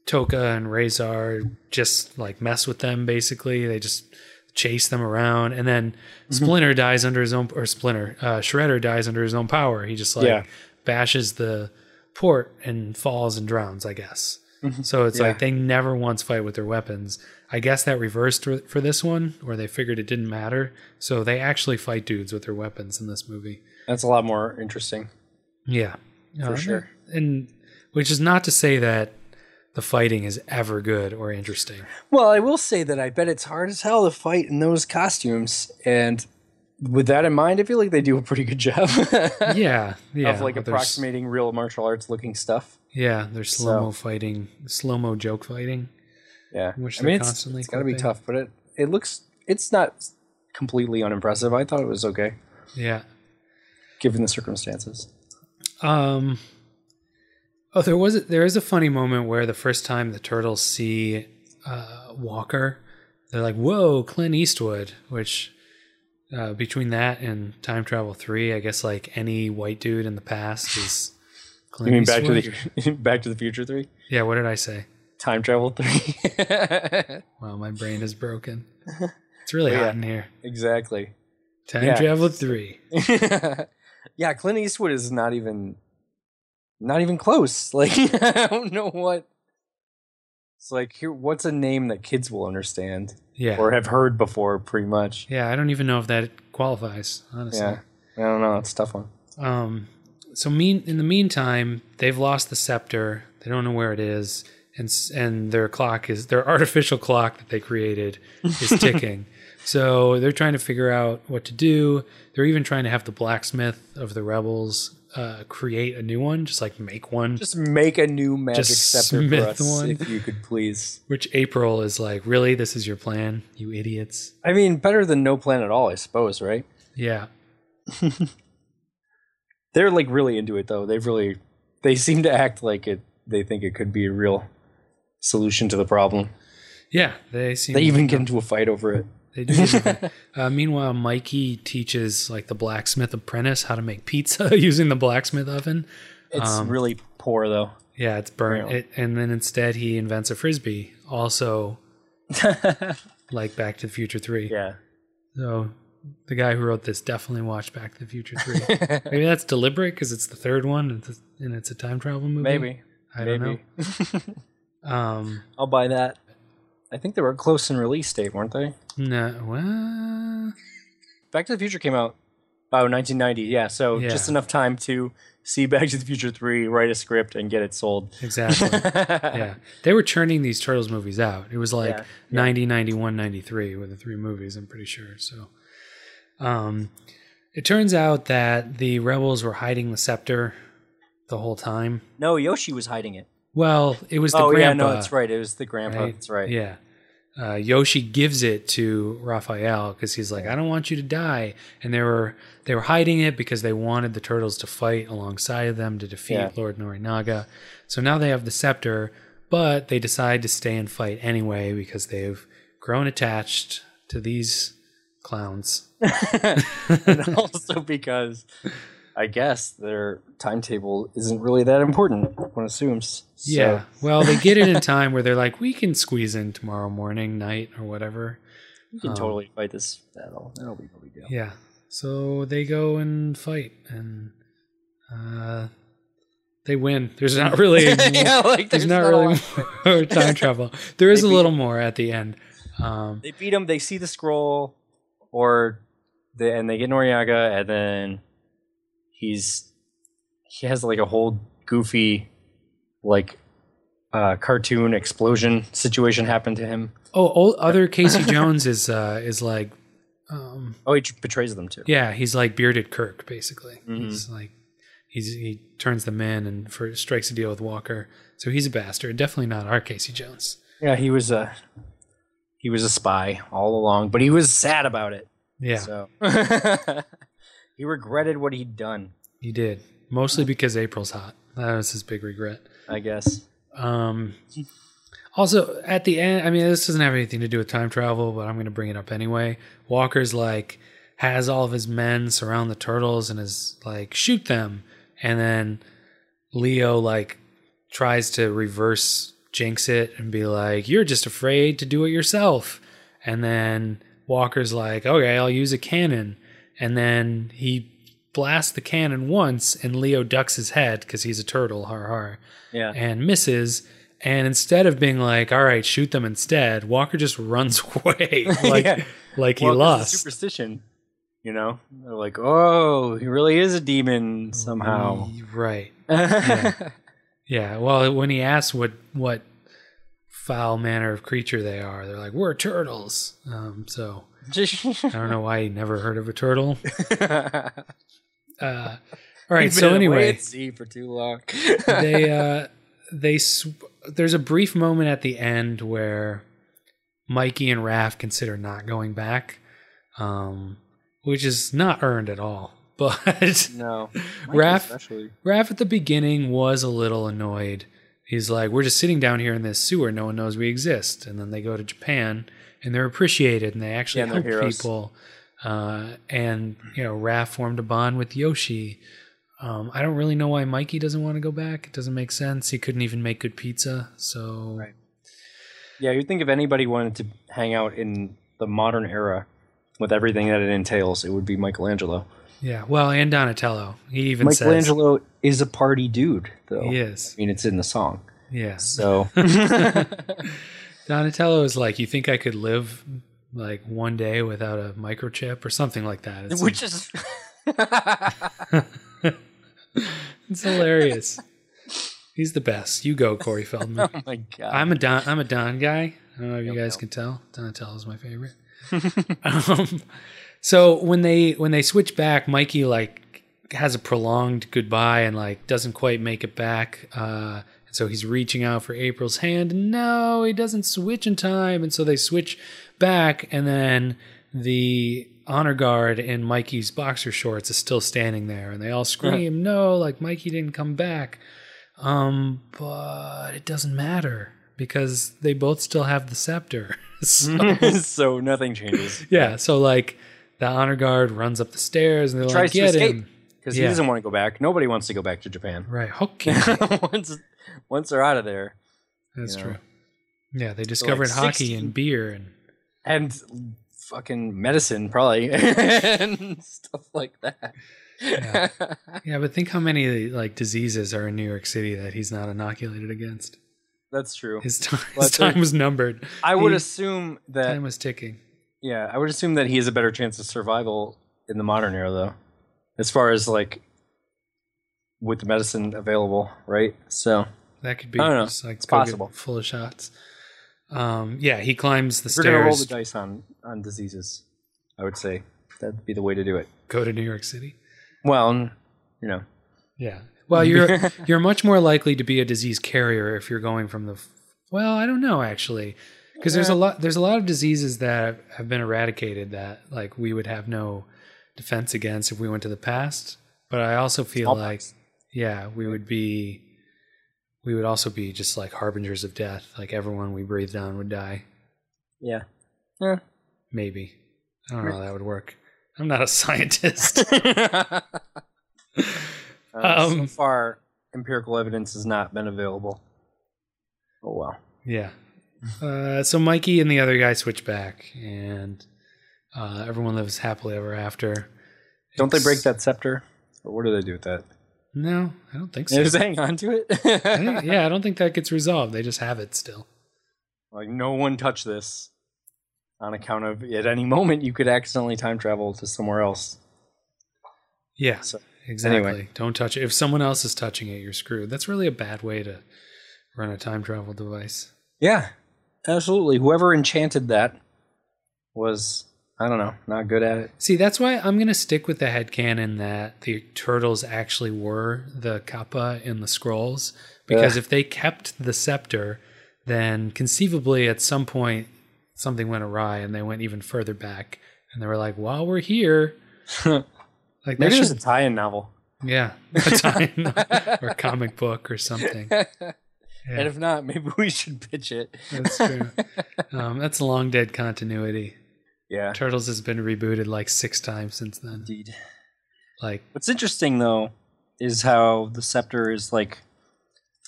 Tokka and Rahzar just like mess with them. Basically, they just chase them around, and then Mm-hmm. Splinter dies under his own or Splinter uh, Shredder dies under his own power. He just like Yeah. bashes the port and falls and drowns. I guess. So it's Mm-hmm. Yeah. like they never once fight with their weapons. I guess that reversed for- for this one, where they figured it didn't matter. So they actually fight dudes with their weapons in this movie. That's a lot more interesting. Yeah, For Uh, sure. And which is not to say that the fighting is ever good or interesting. Well, I will say that I bet it's hard as hell to fight in those costumes, and with that in mind, I feel like they do a pretty good job Yeah, yeah. of like there's- approximating real martial arts looking stuff. Yeah, there's slow mo fighting, slow mo joke fighting. Yeah, Which I mean, it's, constantly it's got to be tough, but it it looks it's not completely unimpressive. I thought it was okay Yeah. given the circumstances. Um. Oh, there was a, there is a funny moment where the first time the turtles see uh, Walker, they're like, "Whoa, Clint Eastwood!" Which uh, between that and Time Travel Three, I guess like any white dude in the past is Clint You mean Back to Eastwood. the Back to the Future three, yeah. What did I say? Time Travel three? Wow, my brain is broken. It's really Oh, hot in here. exactly. Time Yeah. Travel Three. yeah, Clint Eastwood is not even not even close. Like I don't know what it's like here what's a name that kids will understand Yeah. or have heard before pretty much. yeah, I don't even know if that qualifies. Honestly. Yeah. I don't know, it's a tough one. Um, so mean in the meantime, they've lost the scepter. They don't know where it is, and and their clock is their artificial clock that they created is ticking. so they're trying to figure out what to do. They're even trying to have the blacksmith of the rebels uh, create a new one, just like make one. Just make a new magic Just scepter for us one. if you could please. which April is like, really? This is your plan, you idiots? I mean, better than no plan at all, I suppose, right? Yeah, They're like really into it though. They've really they seem to act like it they think it could be a real solution to the problem. yeah. They seem They even get into a fight over it. They do. uh, meanwhile, Mikey teaches like the blacksmith apprentice how to make pizza using the blacksmith oven. It's Um, really poor though. Yeah, it's burnt. It, and then instead, he invents a frisbee, also like Back to the Future Three. Yeah. So the guy who wrote this definitely watched Back to the Future Three. Maybe that's deliberate because it's the third one and it's, and it's a time travel movie. Maybe. I don't know. Um, I'll buy that. I think they were close in release date, weren't they? no, well, Back to the Future came out oh 1990. Yeah, so Yeah. just enough time to see Back to the Future 3, write a script and get it sold. exactly. yeah. They were churning these Turtles movies out. It was like Yeah, 90, 91, 93 were the three movies, I'm pretty sure. So um it turns out that the rebels were hiding the scepter the whole time. No, Yoshi was hiding it. Well, it was the oh grandpa. yeah, no, that's right. It was the grandpa. right? That's right. Yeah. Uh, Yoshi gives it to Raphael because he's like, "I don't want you to die," and they were they were hiding it because they wanted the turtles to fight alongside of them to defeat Yeah. Lord Norinaga. So now they have the scepter, but they decide to stay and fight anyway because they've grown attached to these clowns. and also because I guess their timetable isn't really that important. One assumes. So, Yeah. Well, they get it in time where they're like, "We can squeeze in tomorrow morning, night, or whatever." we can totally fight this battle. That'll be no big deal. Yeah. So they go and fight, and uh, they win. There's not really, yeah, like there's, there's not not really more time travel. There is a little more at the end. Um, They beat him. They see the scroll, or they and they get Noriaga, and then he's he has like a whole goofy like uh cartoon explosion situation happen to him. oh, old, other Casey Jones is uh, is like, um, Oh, he betrays them too. yeah, he's like bearded Kirk basically. Mhm. He's like, he's he turns them in and for strikes a deal with Walker. So he's a bastard. Definitely not our Casey Jones. Yeah, he was uh he was a spy all along, but he was sad about it. Yeah, So he regretted what he'd done. he did. Mostly because April's hot. That was his big regret. I guess. Um, also, at the end, I mean, this doesn't have anything to do with time travel, but I'm going to bring it up anyway. Walker's like has all of his men surround the turtles and is like shoot them, and then Leo like tries to reverse jinx it and be like, "You're just afraid to do it yourself," and then Walker's like, "Okay, I'll use a cannon," and then he blasts the cannon once, and Leo ducks his head because he's a turtle, har har Yeah. and misses. And instead of being like, "All right, shoot them instead," Walker just runs away, like Yeah. like he lost. superstition. You know, they're like, oh, he really is a demon somehow. right? Yeah. Well, when he asks what what foul manner of creature they are, they're like, "We're turtles." Um, so I don't know why he never heard of a turtle. Uh, all right. So anyway, at sea for too long. they uh they sw- there's a brief moment at the end where Mikey and Raph consider not going back, um, which is not earned at all. But no, Raph- especially. Raph at the beginning was a little annoyed. He's like, "We're just sitting down here in this sewer. No one knows we exist." And then they go to Japan, and they're appreciated, and they actually Yeah, and help people. Uh, and you know, Raph formed a bond with Yoshi. Um, I don't really know why Mikey doesn't want to go back. It doesn't make sense. He couldn't even make good pizza. So Right. Yeah, you'd think if anybody wanted to hang out in the modern era with everything that it entails, it would be Michelangelo. Yeah. Well, and Donatello. He even Michelangelo is a party dude, though. says he is. I mean, it's in the song. Yes. So, Donatello is like, you think I could live like one day without a microchip or something like that? It's, which is it's hilarious. He's the best. You go, Corey Feldman. oh my god. I'm a Don. I'm a Don guy. I don't know if you guys can tell. Donatello is my favorite. um, so when they when they switch back, Mikey like has a prolonged goodbye and like doesn't quite make it back. Uh, and so he's reaching out for April's hand. And no, he doesn't switch in time. And so they switch back, and then the honor guard in Mikey's boxer shorts is still standing there, and they all scream, "No!" Like Mikey didn't come back. Um, but it doesn't matter because they both still have the scepter. so, so nothing changes. yeah, so like the honor guard runs up the stairs and they're Tries like, to "Get escape him!" because Yeah. he doesn't want to go back. Nobody wants to go back to Japan. Right, okay, once, once they're out of there, that's true. Yeah, they discovered hockey 16. and beer and and fucking medicine probably and stuff like that. Yeah. yeah, but think how many like diseases are in New York City that he's not inoculated against. That's true. His time, his time was numbered. I would he- assume that Time was ticking. Yeah, I would assume that he has a better chance of survival in the modern era though. As far as like with the medicine available, right? So That could be I don't know. just like It's possible. full of shots. Um, yeah, he climbs the we're gonna roll stairs. the dice on on diseases. I would say that'd be the way to do it. go to New York City. Well, you know, Yeah. Well, you're you're much more likely to be a disease carrier if you're going from the. Well, I don't know actually, because there's a lot there's a lot of diseases that have been eradicated that like we would have no defense against if we went to the past. But I also feel like Smallpox. yeah, we would be we would also be just like harbingers of death. Like everyone we breathed on would die. yeah, yeah. Maybe I don't know how that would work. I'm not a scientist. Uh, so Um, far, empirical evidence has not been available. Oh well. Yeah. Uh, so Mikey and the other guy switch back, and uh, everyone lives happily ever after. Don't they break that scepter? Or what do they do with that? No, I don't think so. They just hang on to it. I think- yeah, I don't think that gets resolved. They just have it still. Like no one touch this, on account of at any moment you could accidentally time travel to somewhere else. Yeah, So, exactly. anyway. Don't touch it. If someone else is touching it, you're screwed. That's really a bad way to run a time travel device. Yeah, absolutely. Whoever enchanted that was I don't know, not good at it. See, that's why I'm going to stick with the headcanon that the turtles actually were the kappa in the scrolls. Because Ugh. if they kept the scepter, then conceivably at some point something went awry and they went even further back and they were like, "While we're here." like Maybe it was should- a tie-in novel. yeah, a time or a comic book or something. And if not, maybe we should pitch it. That's true. um, that's a long dead continuity. Yeah. Turtles has been rebooted like six times since then. Indeed. Like, What's interesting though is how the scepter is like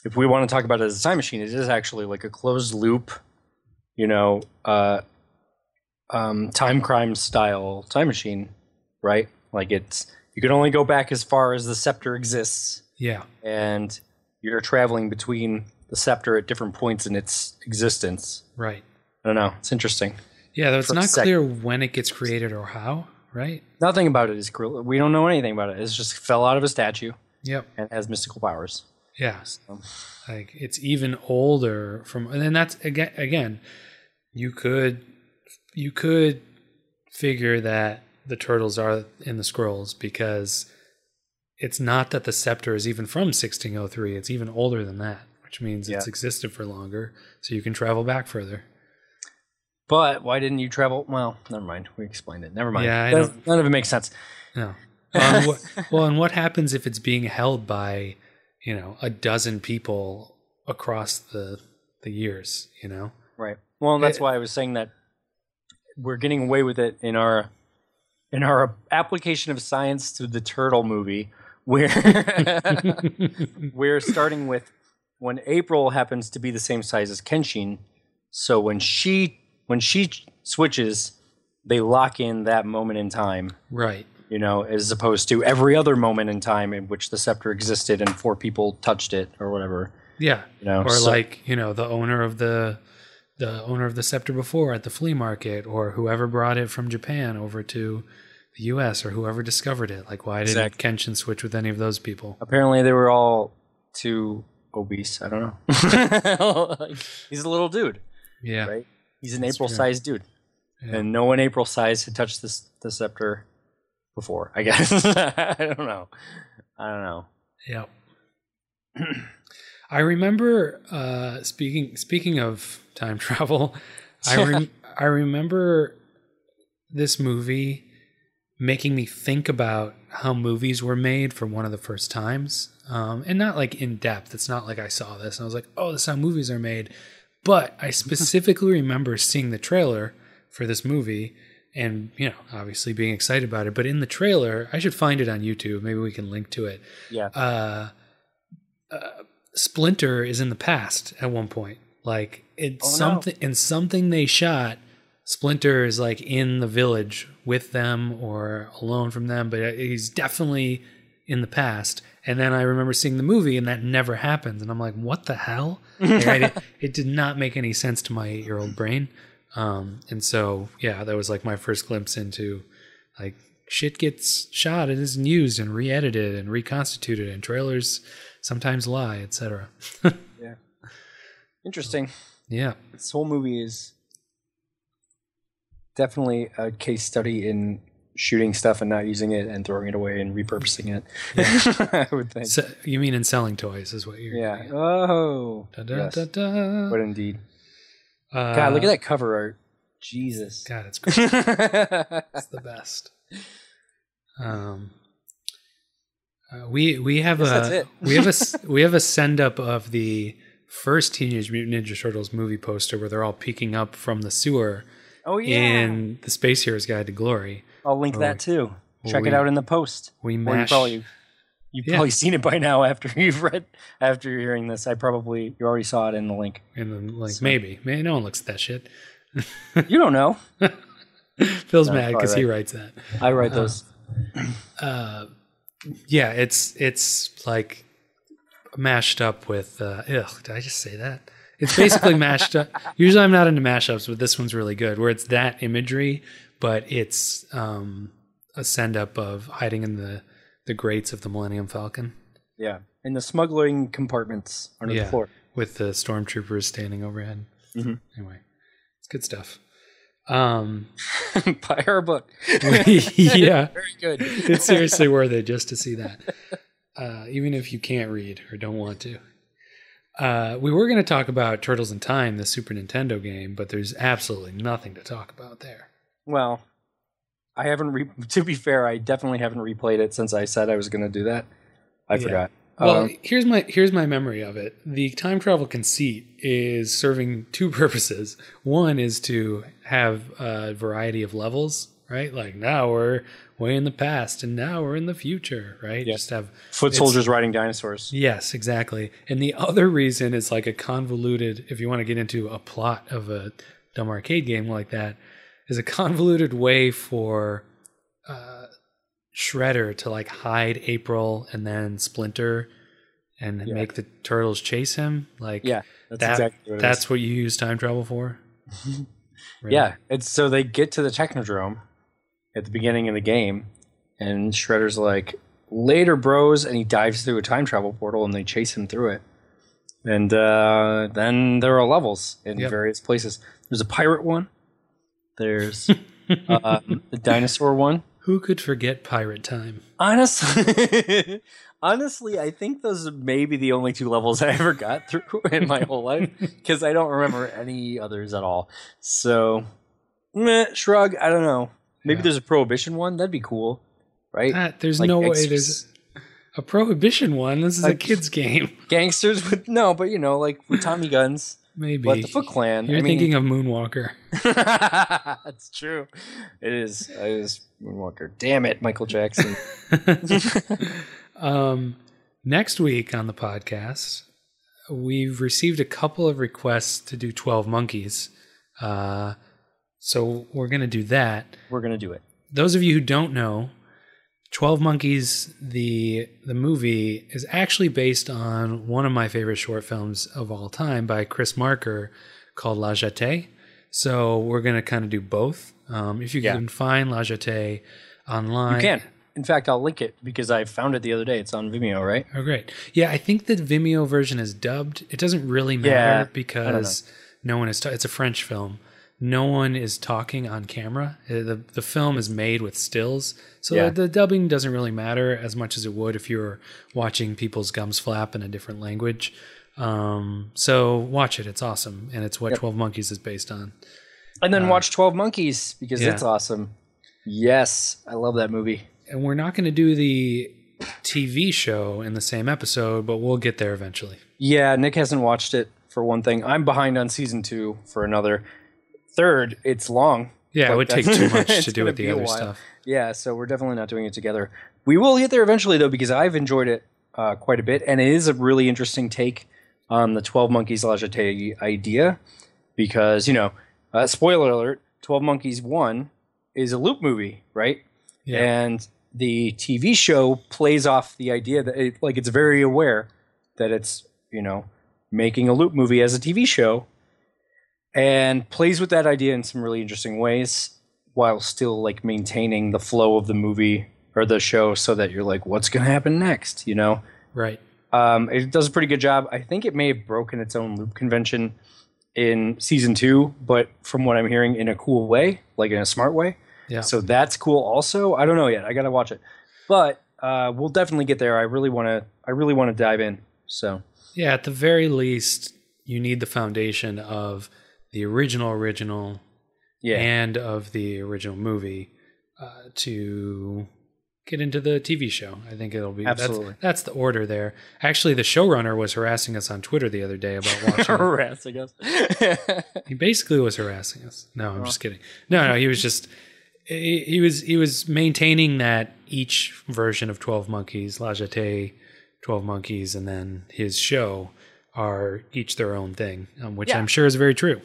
if we want to talk about it as a time machine, it is actually like a closed loop, you know, uh um time crime style time machine, right? Like it's you can only go back as far as the scepter exists yeah, and you're traveling between the scepter at different points in its existence. right. I don't know. It's interesting. Yeah, though it's not clear when it gets created or how, right? Nothing about it is cruel. We don't know anything about it. It just fell out of a statue Yep. and has mystical powers. Yeah. So, Like it's even older from and then that's again again you could you could figure that the turtles are in the scrolls because it's not that the scepter is even from 1603 it's even older than that which means it's existed for longer so you can travel back further But why didn't you travel? Well, never mind. We explained it. Never mind. Yeah, I None of it makes sense. no um, what, well and what happens if it's being held by you know a dozen people across the the years you know Right. Well, that's It- why I was saying that we're getting away with it in our in our application of science to the turtle movie, where we're starting with when April happens to be the same size as Kenshin. So when she when she switches, they lock in that moment in time. right you know, as opposed to every other moment in time in which the scepter existed and four people touched it or whatever. Yeah. You know, or so- like, you know, the owner of the the owner of the scepter before at the flea market or whoever brought it from Japan over to the US or whoever discovered it. Like why didn't Exactly. Kenshin switch with any of those people? Apparently, they were all too obese. I don't know. He's a little dude, Yeah. right? He's an April sized dude, Yeah. and no one April size had touched this the scepter before. I guess I don't know. I don't know. Yep. I remember uh, speaking speaking of time travel. I rem- I remember this movie making me think about how movies were made for one of the first times, um, and not like in depth. It's not like I saw this and I was like, "Oh, this is how movies are made." But I specifically remember seeing the trailer for this movie and you know obviously being excited about it but in the trailer i should find it on youtube maybe we can link to it Yeah. uh, uh, Splinter is in the past at one point. Like it's Oh, no. something in something they shot. Splinter is like in the village with them or alone from them, but he's definitely in the past. And then I remember seeing the movie, and that never happens. And I'm like, what the hell? Like, did- it did not make any sense to my eight year old brain. Um, and so, yeah, that was like my first glimpse into like shit gets shot and isn't used and re-edited and reconstituted and trailers sometimes lie etc yeah. Interesting. yeah This whole movie is definitely a case study in shooting stuff and not using it and throwing it away and repurposing it. I would think. so, you mean in selling toys is what you're yeah. Oh. da, da, yes. da. But indeed. Uh, God, look at that cover art. Jesus. god it's great it's the best um uh, we we have a we have a we have a send up of the first Teenage Mutant Ninja Turtles movie poster where they're all peeking up from the sewer oh yeah. in the Space Heroes Guide to Glory. I'll link Oh, that too. Check we- it out in the post. We Or you mash probably you've Yeah. probably seen it by now after you've read after you're hearing this. I probably you already saw it in the link. In the link, So- maybe maybe no one looks at that shit. You don't know. Phil's No, mad because he writes that. I write Uh, those. Uh, yeah, it's it's like mashed up with. Uh, ugh, did I just say that? It's basically mashed up. Usually, I'm not into mashups, but this one's really good, where it's that imagery, but it's um, a send up of hiding in the the grates of the Millennium Falcon Yeah. In the smuggling compartments under Yeah. the floor. with the stormtroopers standing overhead. Mhm. Anyway, it's good stuff. Um, Buy our book. yeah, Very good. it's seriously worth it just to see that, uh, even if you can't read or don't want to. Uh, we were going to talk about Turtles in Time, the Super Nintendo game, but there's absolutely nothing to talk about there. Well, I haven't. Re- to be fair, I definitely haven't replayed it since I said I was going to do that. I Yeah. forgot. Well, Um, here's my here's my memory of it. The time travel conceit is serving two purposes. One is to have a variety of levels, right? Like now we're way in the past, and now we're in the future, right? Yeah. Just have foot soldiers riding dinosaurs. Yes, exactly. And the other reason is like a convoluted, if you want to get into a plot of a dumb arcade game like that, is a convoluted way for uh, Shredder to like hide April and then Splinter and Yeah. make the turtles chase him. Like, Yeah, that's that, exactly what that's is. what you use time travel for. Really? Yeah, it's so they get to the Technodrome at the beginning of the game, and Shredder's like, "Later, bros," and he dives through a time travel portal, and they chase him through it. And uh, then there are levels in Yep. various places. There's a pirate one. There's um, the dinosaur one. Who could forget pirate time? Honestly, honestly, I think those may be the only two levels I ever got through in my whole life because I don't remember any others at all. So, meh, shrug. I don't know. Maybe Yeah. there's a prohibition one. That'd be cool, right? Ah, there's Like no way there's a prohibition one. This is a kid's game. Gangsters with no, but you know, like with Tommy guns. Maybe. But the Foot Clan. You're I mean, thinking of Moonwalker. That's true. It is. It is Moonwalker. Damn it, Michael Jackson. um, next week on the podcast, we've received a couple of requests to do 12 Monkeys. Uh, so we're going to do that. We're gonna do it. Those of you who don't know, 12 Monkeys, the the movie, is actually based on one of my favorite short films of all time by Chris Marker called La Jetée. So we're going to kind of do both. Um, if you Yeah. can find La Jetée online. You can. In fact, I'll link it because I found it the other day. It's on Vimeo, right? Oh, great. Yeah, I think the Vimeo version is dubbed. It doesn't really matter Yeah, because no one is. Ta- it's a French film. No one is talking on camera. Uh, The the film is made with stills, so Yeah. the, the dubbing doesn't really matter as much as it would if you were watching people's gums flap in a different language. Um, so watch it; it's awesome, and it's what Yep. Twelve Monkeys is based on. And then watch Twelve Monkeys because yeah. it's awesome. Yes, I love that movie. And we're not going to do the TV show in the same episode, but we'll get there eventually. Yeah, Nick hasn't watched it for one thing. I'm behind on season two for another. Third, it's long. Yeah, it would take too much to do with the other stuff. Yeah, so we're definitely not doing it together. We will get there eventually though because I've enjoyed it uh, quite a bit, and it is a really interesting take on the Twelve Monkeys La Jetée idea. Because you know, uh, spoiler alert: Twelve Monkeys One is a loop movie, right? Yeah. And the TV show plays off the idea that it, like it's very aware that it's you know making a loop movie as a TV show, and plays with that idea in some really interesting ways while still like maintaining the flow of the movie or the show so that you're like what's going to happen next? You know? Right. um, it does a pretty good job. I think it may have broken its own loop convention in season two but from what i'm hearing in a cool way like in a smart way. Yeah. so that's cool also. I don't know yet. I gotta watch it. But uh, we'll definitely get there. I really want to i really want to dive in. So Yeah, at the very least, you need the foundation of the original original yeah and of the original movie uh, to get into the TV show. I think it'll be Absolutely. That's, that's the order there. Actually, the showrunner was harassing us on Twitter the other day about watching. harassing us he basically was harassing us. No, I'm just kidding. No, no, he was just he, he was he was maintaining that each version of Twelve Monkeys, La Jetée, Twelve Monkeys, and then his show are each their own thing, um, which Yeah. I'm sure is very true.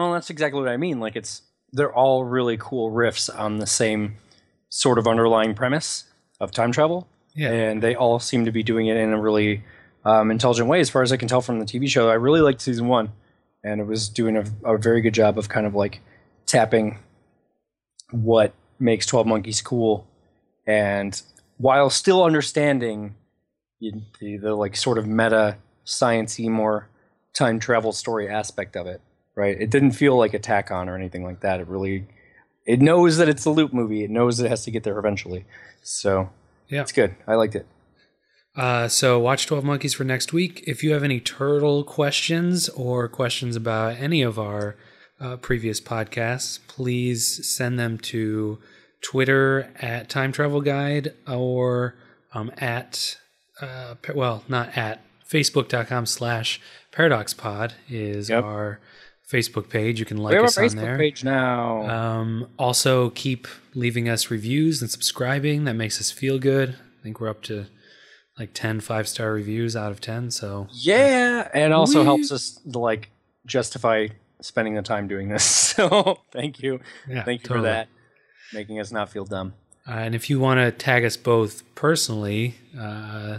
Well, that's exactly what I mean. Like it's they're all really cool riffs on the same sort of underlying premise of time travel, Yeah, and they all seem to be doing it in a really um, intelligent way, as far as I can tell from the TV show. I really liked season one, and it was doing a, a very good job of kind of like tapping what makes Twelve Monkeys cool, and while still understanding the, the, the like sort of meta sciencey more time travel story aspect of it right it didn't feel like a tack on or anything like that it really it knows that it's a loop movie it knows it has to get there eventually so Yeah. it's good i liked it Uh, so watch 12 Monkeys for next week. If you have any turtle questions or questions about any of our uh, previous podcasts, please send them to Twitter at Time Travel Guide or um, at, uh, well, not at, facebook.com slash paradoxpod is Yep. our Facebook page. You can like we us on Facebook there. page now. Um, also, keep leaving us reviews and subscribing. That makes us feel good. I think we're up to like 10 five star reviews out of 10. So, yeah, and also Wee. helps us like justify spending the time doing this. So thank you, yeah, thank you totally. for that, making us not feel dumb. Uh, and if you want to tag us both personally, uh,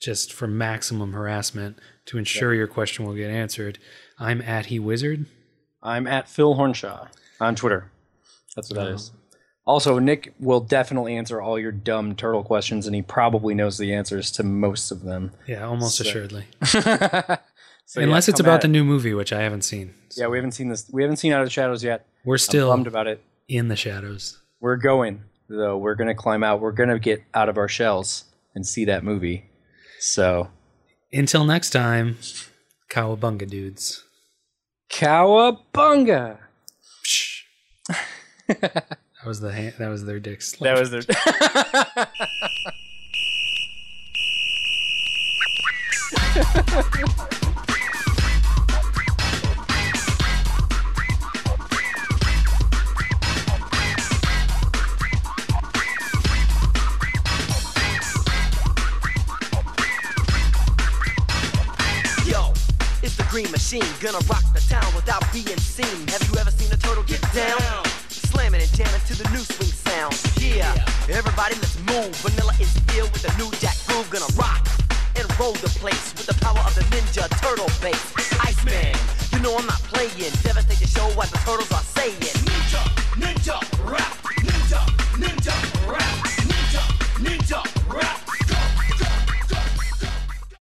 just for maximum harassment to ensure your question will get answered, I'm at He Wizard. I'm at Phil Hornshaw on Twitter. That's what that is. Also, Nick will definitely answer all your dumb turtle questions, and he probably knows the answers to most of them. Yeah, almost So- assuredly. So, yeah, Unless it's come about at the it. new movie, which I haven't seen. Yeah, we haven't seen this. We haven't seen Out of the Shadows yet. We're I'm still bummed about it. in the shadows. We're going though. We're gonna climb out. We're gonna get out of our shells and see that movie. So, Until next time, cowabunga dudes. Cowabunga. Psh. that was the hand, that was their dicks. That was their. Machine, gonna rock the town without being seen. Have you ever seen a turtle get down? Slamming and jamming to the new swing sound. Yeah, everybody let's move. Vanilla is ill with the new jack groove, gonna rock and roll the place with the power of the Ninja Turtle bass. Iceman, you know I'm not playing. Devastate the show what the turtles are saying.